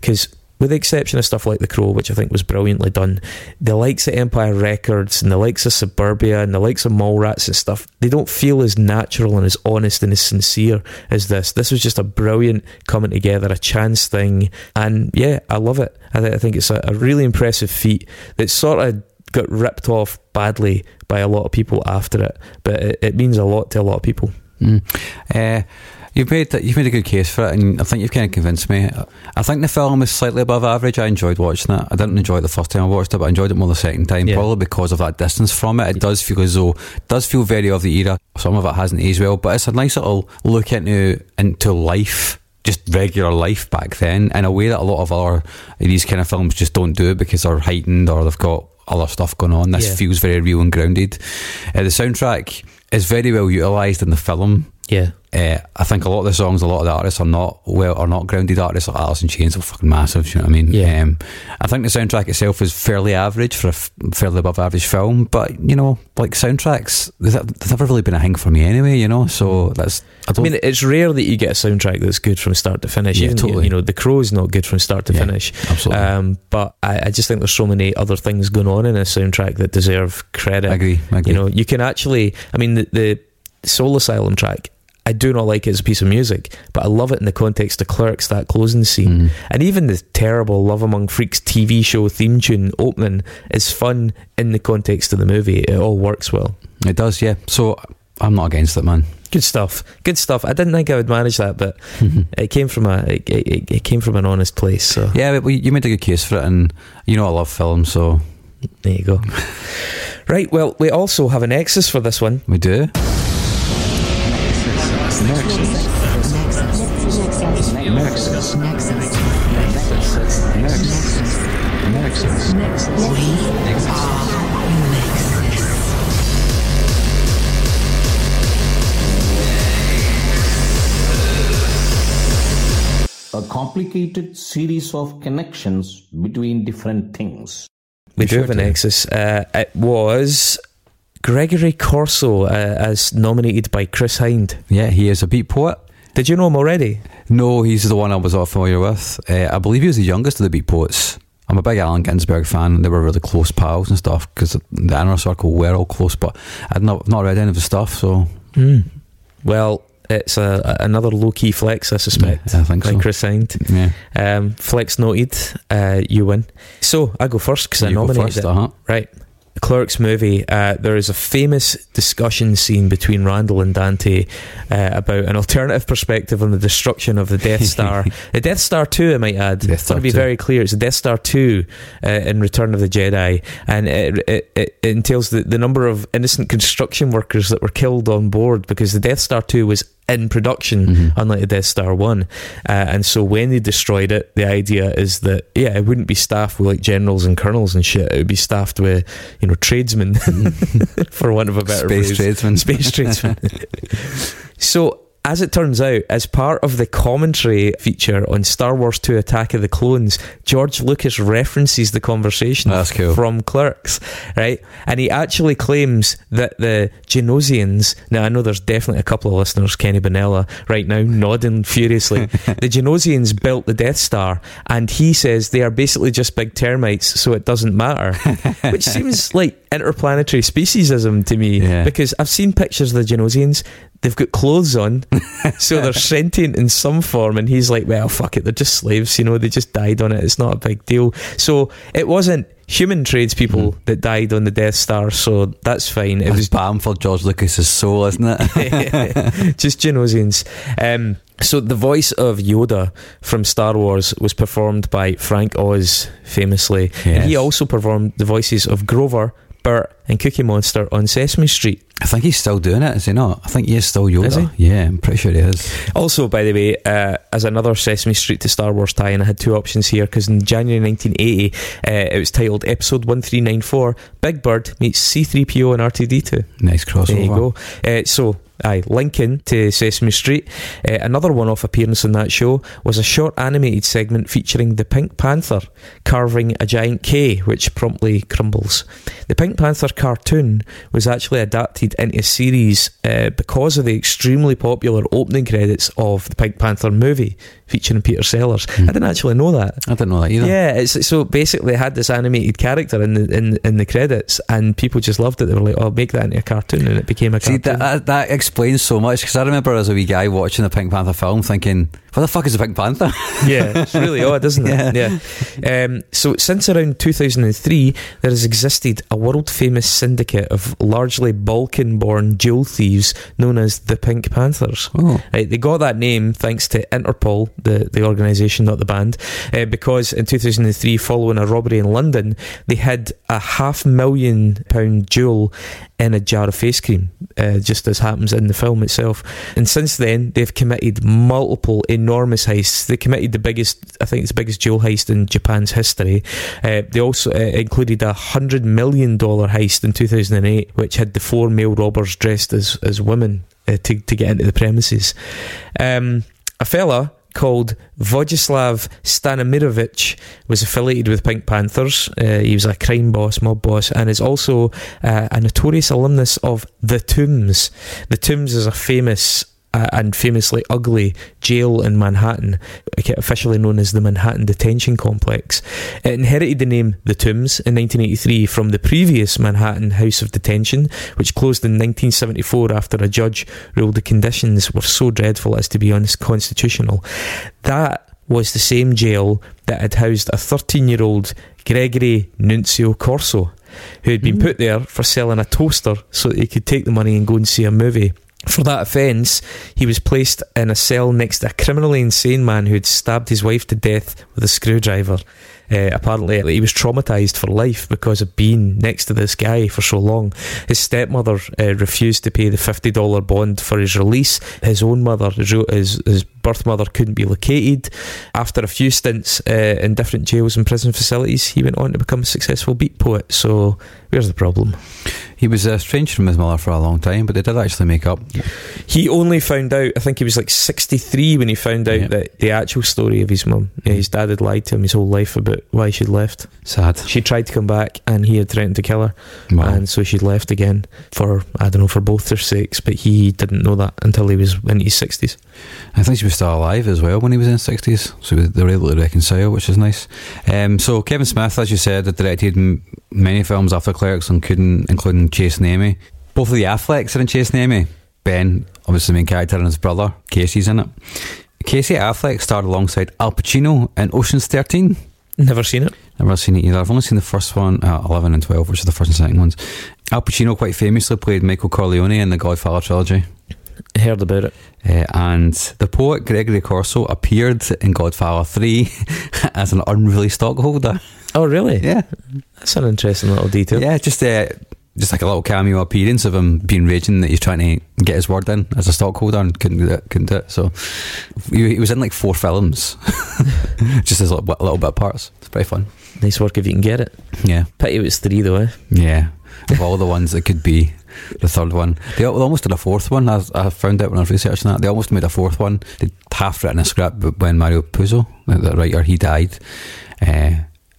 because. With the exception of stuff like The Crow, which I think was brilliantly done, the likes of Empire Records and the likes of Suburbia and the likes of Mallrats and stuff, they don't feel as natural and as honest and as sincere as this. This was just a brilliant coming together, a chance thing, and yeah, I love it. I, th- I think it's a, a really impressive feat that sort of got ripped off badly by a lot of people after it, but it, it means a lot to a lot of people. Mm. Uh, you've made you've made a good case for it, and I think you've kind of convinced me. I think the film is slightly above average. I enjoyed watching it. I didn't enjoy it the first time I watched it, but I enjoyed it more the second time, Yeah. probably because of that distance from it. It does feel as though does feel very of the era. Some of it hasn't aged well, but it's a nice little look into into life. Just regular life back then, in a way that a lot of other these kind of films just don't do because they're heightened or they've got other stuff going on. This Yeah. feels very real and grounded. Uh, the soundtrack is very well utilised in the film. Yeah. Uh, I think a lot of the songs, a lot of the artists are not well, are not grounded artists. Like Alice in Chains are fucking massive. You know what I mean? Yeah. Um, I think the soundtrack itself is fairly average for a f- fairly above average film, but you know, like soundtracks, they've, they've never really been a thing for me anyway. You know, so that's I I mean, it's rare that you get a soundtrack that's good from start to finish. Yeah, Even, totally. You know, The Crow's not good from start to Yeah, finish. absolutely. Um, but I, I just think there's so many other things going on in a soundtrack that deserve credit. I agree. I agree. You know, you can actually. I mean, the, the Soul Asylum track. I do not like it as a piece of music, but I love it in the context of Clerks, that closing scene. Mm. And even the terrible Love Among Freaks TV show theme tune opening is fun in the context of the movie. It all works well. it does, yeah. So I'm not against it, man. Good stuff. Good stuff. I didn't think I would manage that, but it came from a it, it, it came from an honest place. So Yeah, but you made a good case for it, and you know I love film, so there you go. right. Well, we also have an nexus for this one. we do. A complicated series of connections between different things. We do have a Nexus. Uh, it was Gregory Corso uh, as nominated by Chris Hind. Yeah, he is a beat poet. Did you know him already? No, he's the one I was not familiar with. Uh, I believe he was the youngest of the beat poets. I'm a big Allen Ginsberg fan. They were really close pals and stuff because the inner circle were all close, but I'd not, not read any of his stuff, so. Hmm. Well, it's a, another low key flex, I suspect. Yeah, I think by so. Chris Hind. Yeah. Um, flex noted, uh, you win. So I go first because I go nominated first, it. uh-huh. Right. The Clerks movie, uh, there is a famous discussion scene between Randall and Dante uh, about an alternative perspective on the destruction of the Death Star. the Death Star 2, I might add. Death I want to be 2. very clear. It's the Death Star 2 uh, in Return of the Jedi. And it, it, it entails the, the number of innocent construction workers that were killed on board because the Death Star 2 was in production, Mm-hmm. unlike the Death Star 1. Uh, and so when they destroyed it, the idea is that, yeah, it wouldn't be staffed with like generals and colonels and shit. It would be staffed with, you know, tradesmen, for want of a better Space phrase. tradesmen. Space tradesmen. so, as it turns out, as part of the commentary feature on Star Wars 2 Attack of the Clones, George Lucas references the conversation cool. from Clerks, right? And he actually claims that the Geonosians, now I know there's definitely a couple of listeners, Kenny Bonella, right now, nodding furiously. the Geonosians built the Death Star, and he says they are basically just big termites, so it doesn't matter. Which seems like interplanetary speciesism to me, Yeah. because I've seen pictures of the Geonosians. They've got clothes on, so they're sentient in some form. And he's like, "Well, fuck it, they're just slaves. You know, they just died on it. It's not a big deal." So it wasn't human tradespeople that died on the Death Star. So that's fine. It It was bam for George Lucas's soul, isn't it? just Geonosians. Um, so the voice of Yoda from Star Wars was performed by Frank Oz, famously. And he also performed the voices of Grover, Bert, and Cookie Monster on Sesame Street. I think he's still doing it, is he not? I think he is still Yoda. Is he? Yeah, I'm pretty sure he is. Also, by the way, uh, as another Sesame Street to Star Wars tie, and I had two options here because in January 1980, uh, it was titled Episode 1394, Big Bird meets C-3PO and R2-D2. Nice crossover. There you go. Uh, so, aye, linking to Sesame Street. Uh, another one-off appearance on that show was a short animated segment featuring the Pink Panther carving a giant K, which promptly crumbles. The Pink Panther cartoon was actually adapted into a series uh, because of the extremely popular opening credits of the Pink Panther movie featuring Peter Sellers. I didn't actually know that. I didn't know that either. Yeah, it's so basically had this animated character in the in in the credits, and people just loved it. They were like, "Oh, make that into a cartoon," and it became a See, cartoon. that, that explains so much because I remember as a wee guy watching the Pink Panther film thinking, what the fuck is a Pink Panther? yeah, it's really odd, isn't it? Yeah. Um, so since around 2003, there has existed a world famous syndicate of largely Balkan-born jewel thieves known as the Pink Panthers. Oh. Right, they got that name thanks to Interpol, the, the organisation, not the band, uh, because in 2003, following a robbery in London, they had a half million pound jewel in a jar of face cream, uh, just as happens in the film itself. And since then, they've committed multiple enormous heists. They committed the biggest, I think it's the biggest jewel heist in Japan's history. Uh, they also uh, included a hundred million dollar heist in 2008, which had the four male robbers dressed as as women uh, to to get into the premises. Um, a fella called Vojislav Stanimirovic was affiliated with Pink Panthers. Uh, he was a crime boss, mob boss, and is also uh, a notorious alumnus of The Tombs. The Tombs is a famous and famously ugly jail in Manhattan, officially known as the Manhattan Detention Complex. It inherited the name The Tombs in 1983 from the previous Manhattan House of Detention, which closed in 1974 after a judge ruled the conditions were so dreadful as to be unconstitutional. That was the same jail that had housed a 13 year old Gregory Nunzio Corso, who had been mm. put there for selling a toaster so that he could take the money and go and see a movie. For that offence, he was placed in a cell next to a criminally insane man who had stabbed his wife to death with a screwdriver. Uh, apparently, he was traumatised for life because of being next to this guy for so long. His stepmother uh, refused to pay the $50 bond for his release. His own mother, his, his, his birth mother, couldn't be located. After a few stints uh, in different jails and prison facilities, he went on to become a successful beat poet. So, where's the problem? He was estranged from his mother for a long time, but they did actually make up. He only found out, I think he was like 63 when he found out Yeah. that the actual story of his mum. Yeah, his dad had lied to him his whole life about why she'd left. Sad. She tried to come back and he had threatened to kill her. Wow. And so she'd left again for, I don't know, for both their sakes, but he didn't know that until he was in his 60s. I think she was still alive as well when he was in his 60s, so they were able to reconcile, which is nice. Um, so, Kevin Smith, as you said, had directed m- many films after Clerks, including, including Chasing Amy. Both of the Afflecks are in Chasing Amy. Ben, obviously the main character, and his brother, Casey's in it. Casey Affleck starred alongside Al Pacino in Ocean's 13. Never seen it. Never seen it either. I've only seen the first one, uh, 11 and 12, which are the first and second ones. Al Pacino quite famously played Michael Corleone in the Godfather trilogy. Heard about it. Uh, and the poet Gregory Corso appeared in Godfather 3 as an unruly stockholder. Oh, really? Yeah. That's an interesting little detail. Yeah, just uh, just like a little cameo appearance of him being raging that he's trying to get his word in as a stockholder and couldn't do it. Couldn't do it. So he, he was in like four films, just as a little, little bit of parts. It's pretty fun. Nice work if you can get it. Yeah. Pity it was three, though, eh? Yeah, of all the ones that could be the third one, they, almost did a fourth one. I, I found out when I was researching that they almost made a fourth one. They half written a script, when Mario Puzo, the, writer, he died, uh,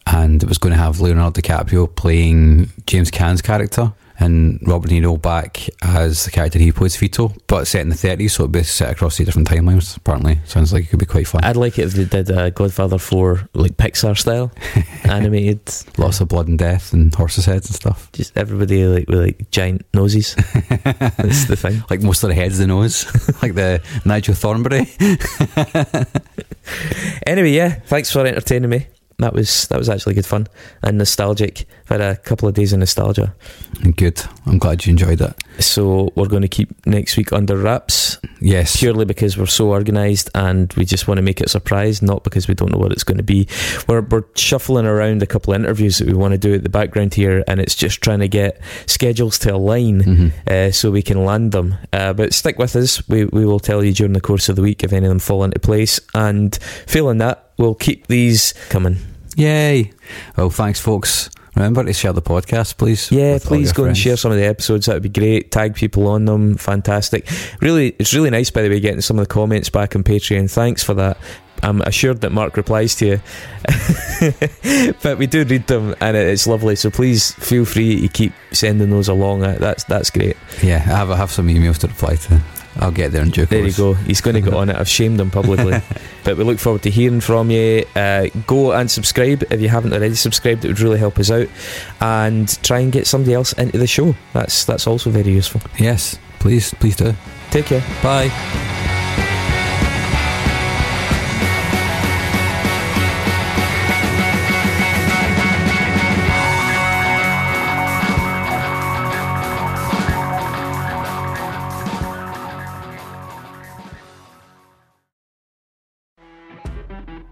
and it was going to have Leonardo DiCaprio playing James Caan's character. And Robert De Niro back as the character he plays Vito, but set in the 30s, so it'd be set across the different timelines. Apparently, sounds like it could be quite fun. I'd like it if they did uh, Godfather 4, like Pixar style, animated. Lots of blood and death and horses' heads and stuff. Just everybody like with like giant noses. That's the thing. Like most of the heads, the nose, like the Nigel Thornberry. Anyway, yeah, thanks for entertaining me. That was that was actually good fun and nostalgic. I've had a couple of days of nostalgia. Good. I'm glad you enjoyed it. So we're going to keep next week under wraps. Yes. Purely because we're so organised and we just want to make it a surprise, not because we don't know what it's going to be. We're, we're shuffling around a couple of interviews that we want to do at the background here, and it's just trying to get schedules to align Mm-hmm. uh, so we can land them. Uh, but stick with us. We, we will tell you during the course of the week if any of them fall into place. And failing that, we'll keep these coming. Yay. Well, thanks, folks. Remember to share the podcast, please. Yeah, please go and share some of the episodes. That would be great. Tag people on them. Fantastic. Really, it's really nice, by the way, getting some of the comments back on Patreon. Thanks for that. I'm assured that Mark replies to you, but we do read them, and it's lovely. So please feel free to keep sending those along. That's that's great. Yeah, I have, I have some emails to reply to. I'll get there in due There you go. He's going to get on it. I've shamed him publicly. but we look forward to hearing from you. Uh, go and subscribe if you haven't already subscribed. It would really help us out. And try and get somebody else into the show. That's that's also very useful. Yes, please, please do. Take care. Bye.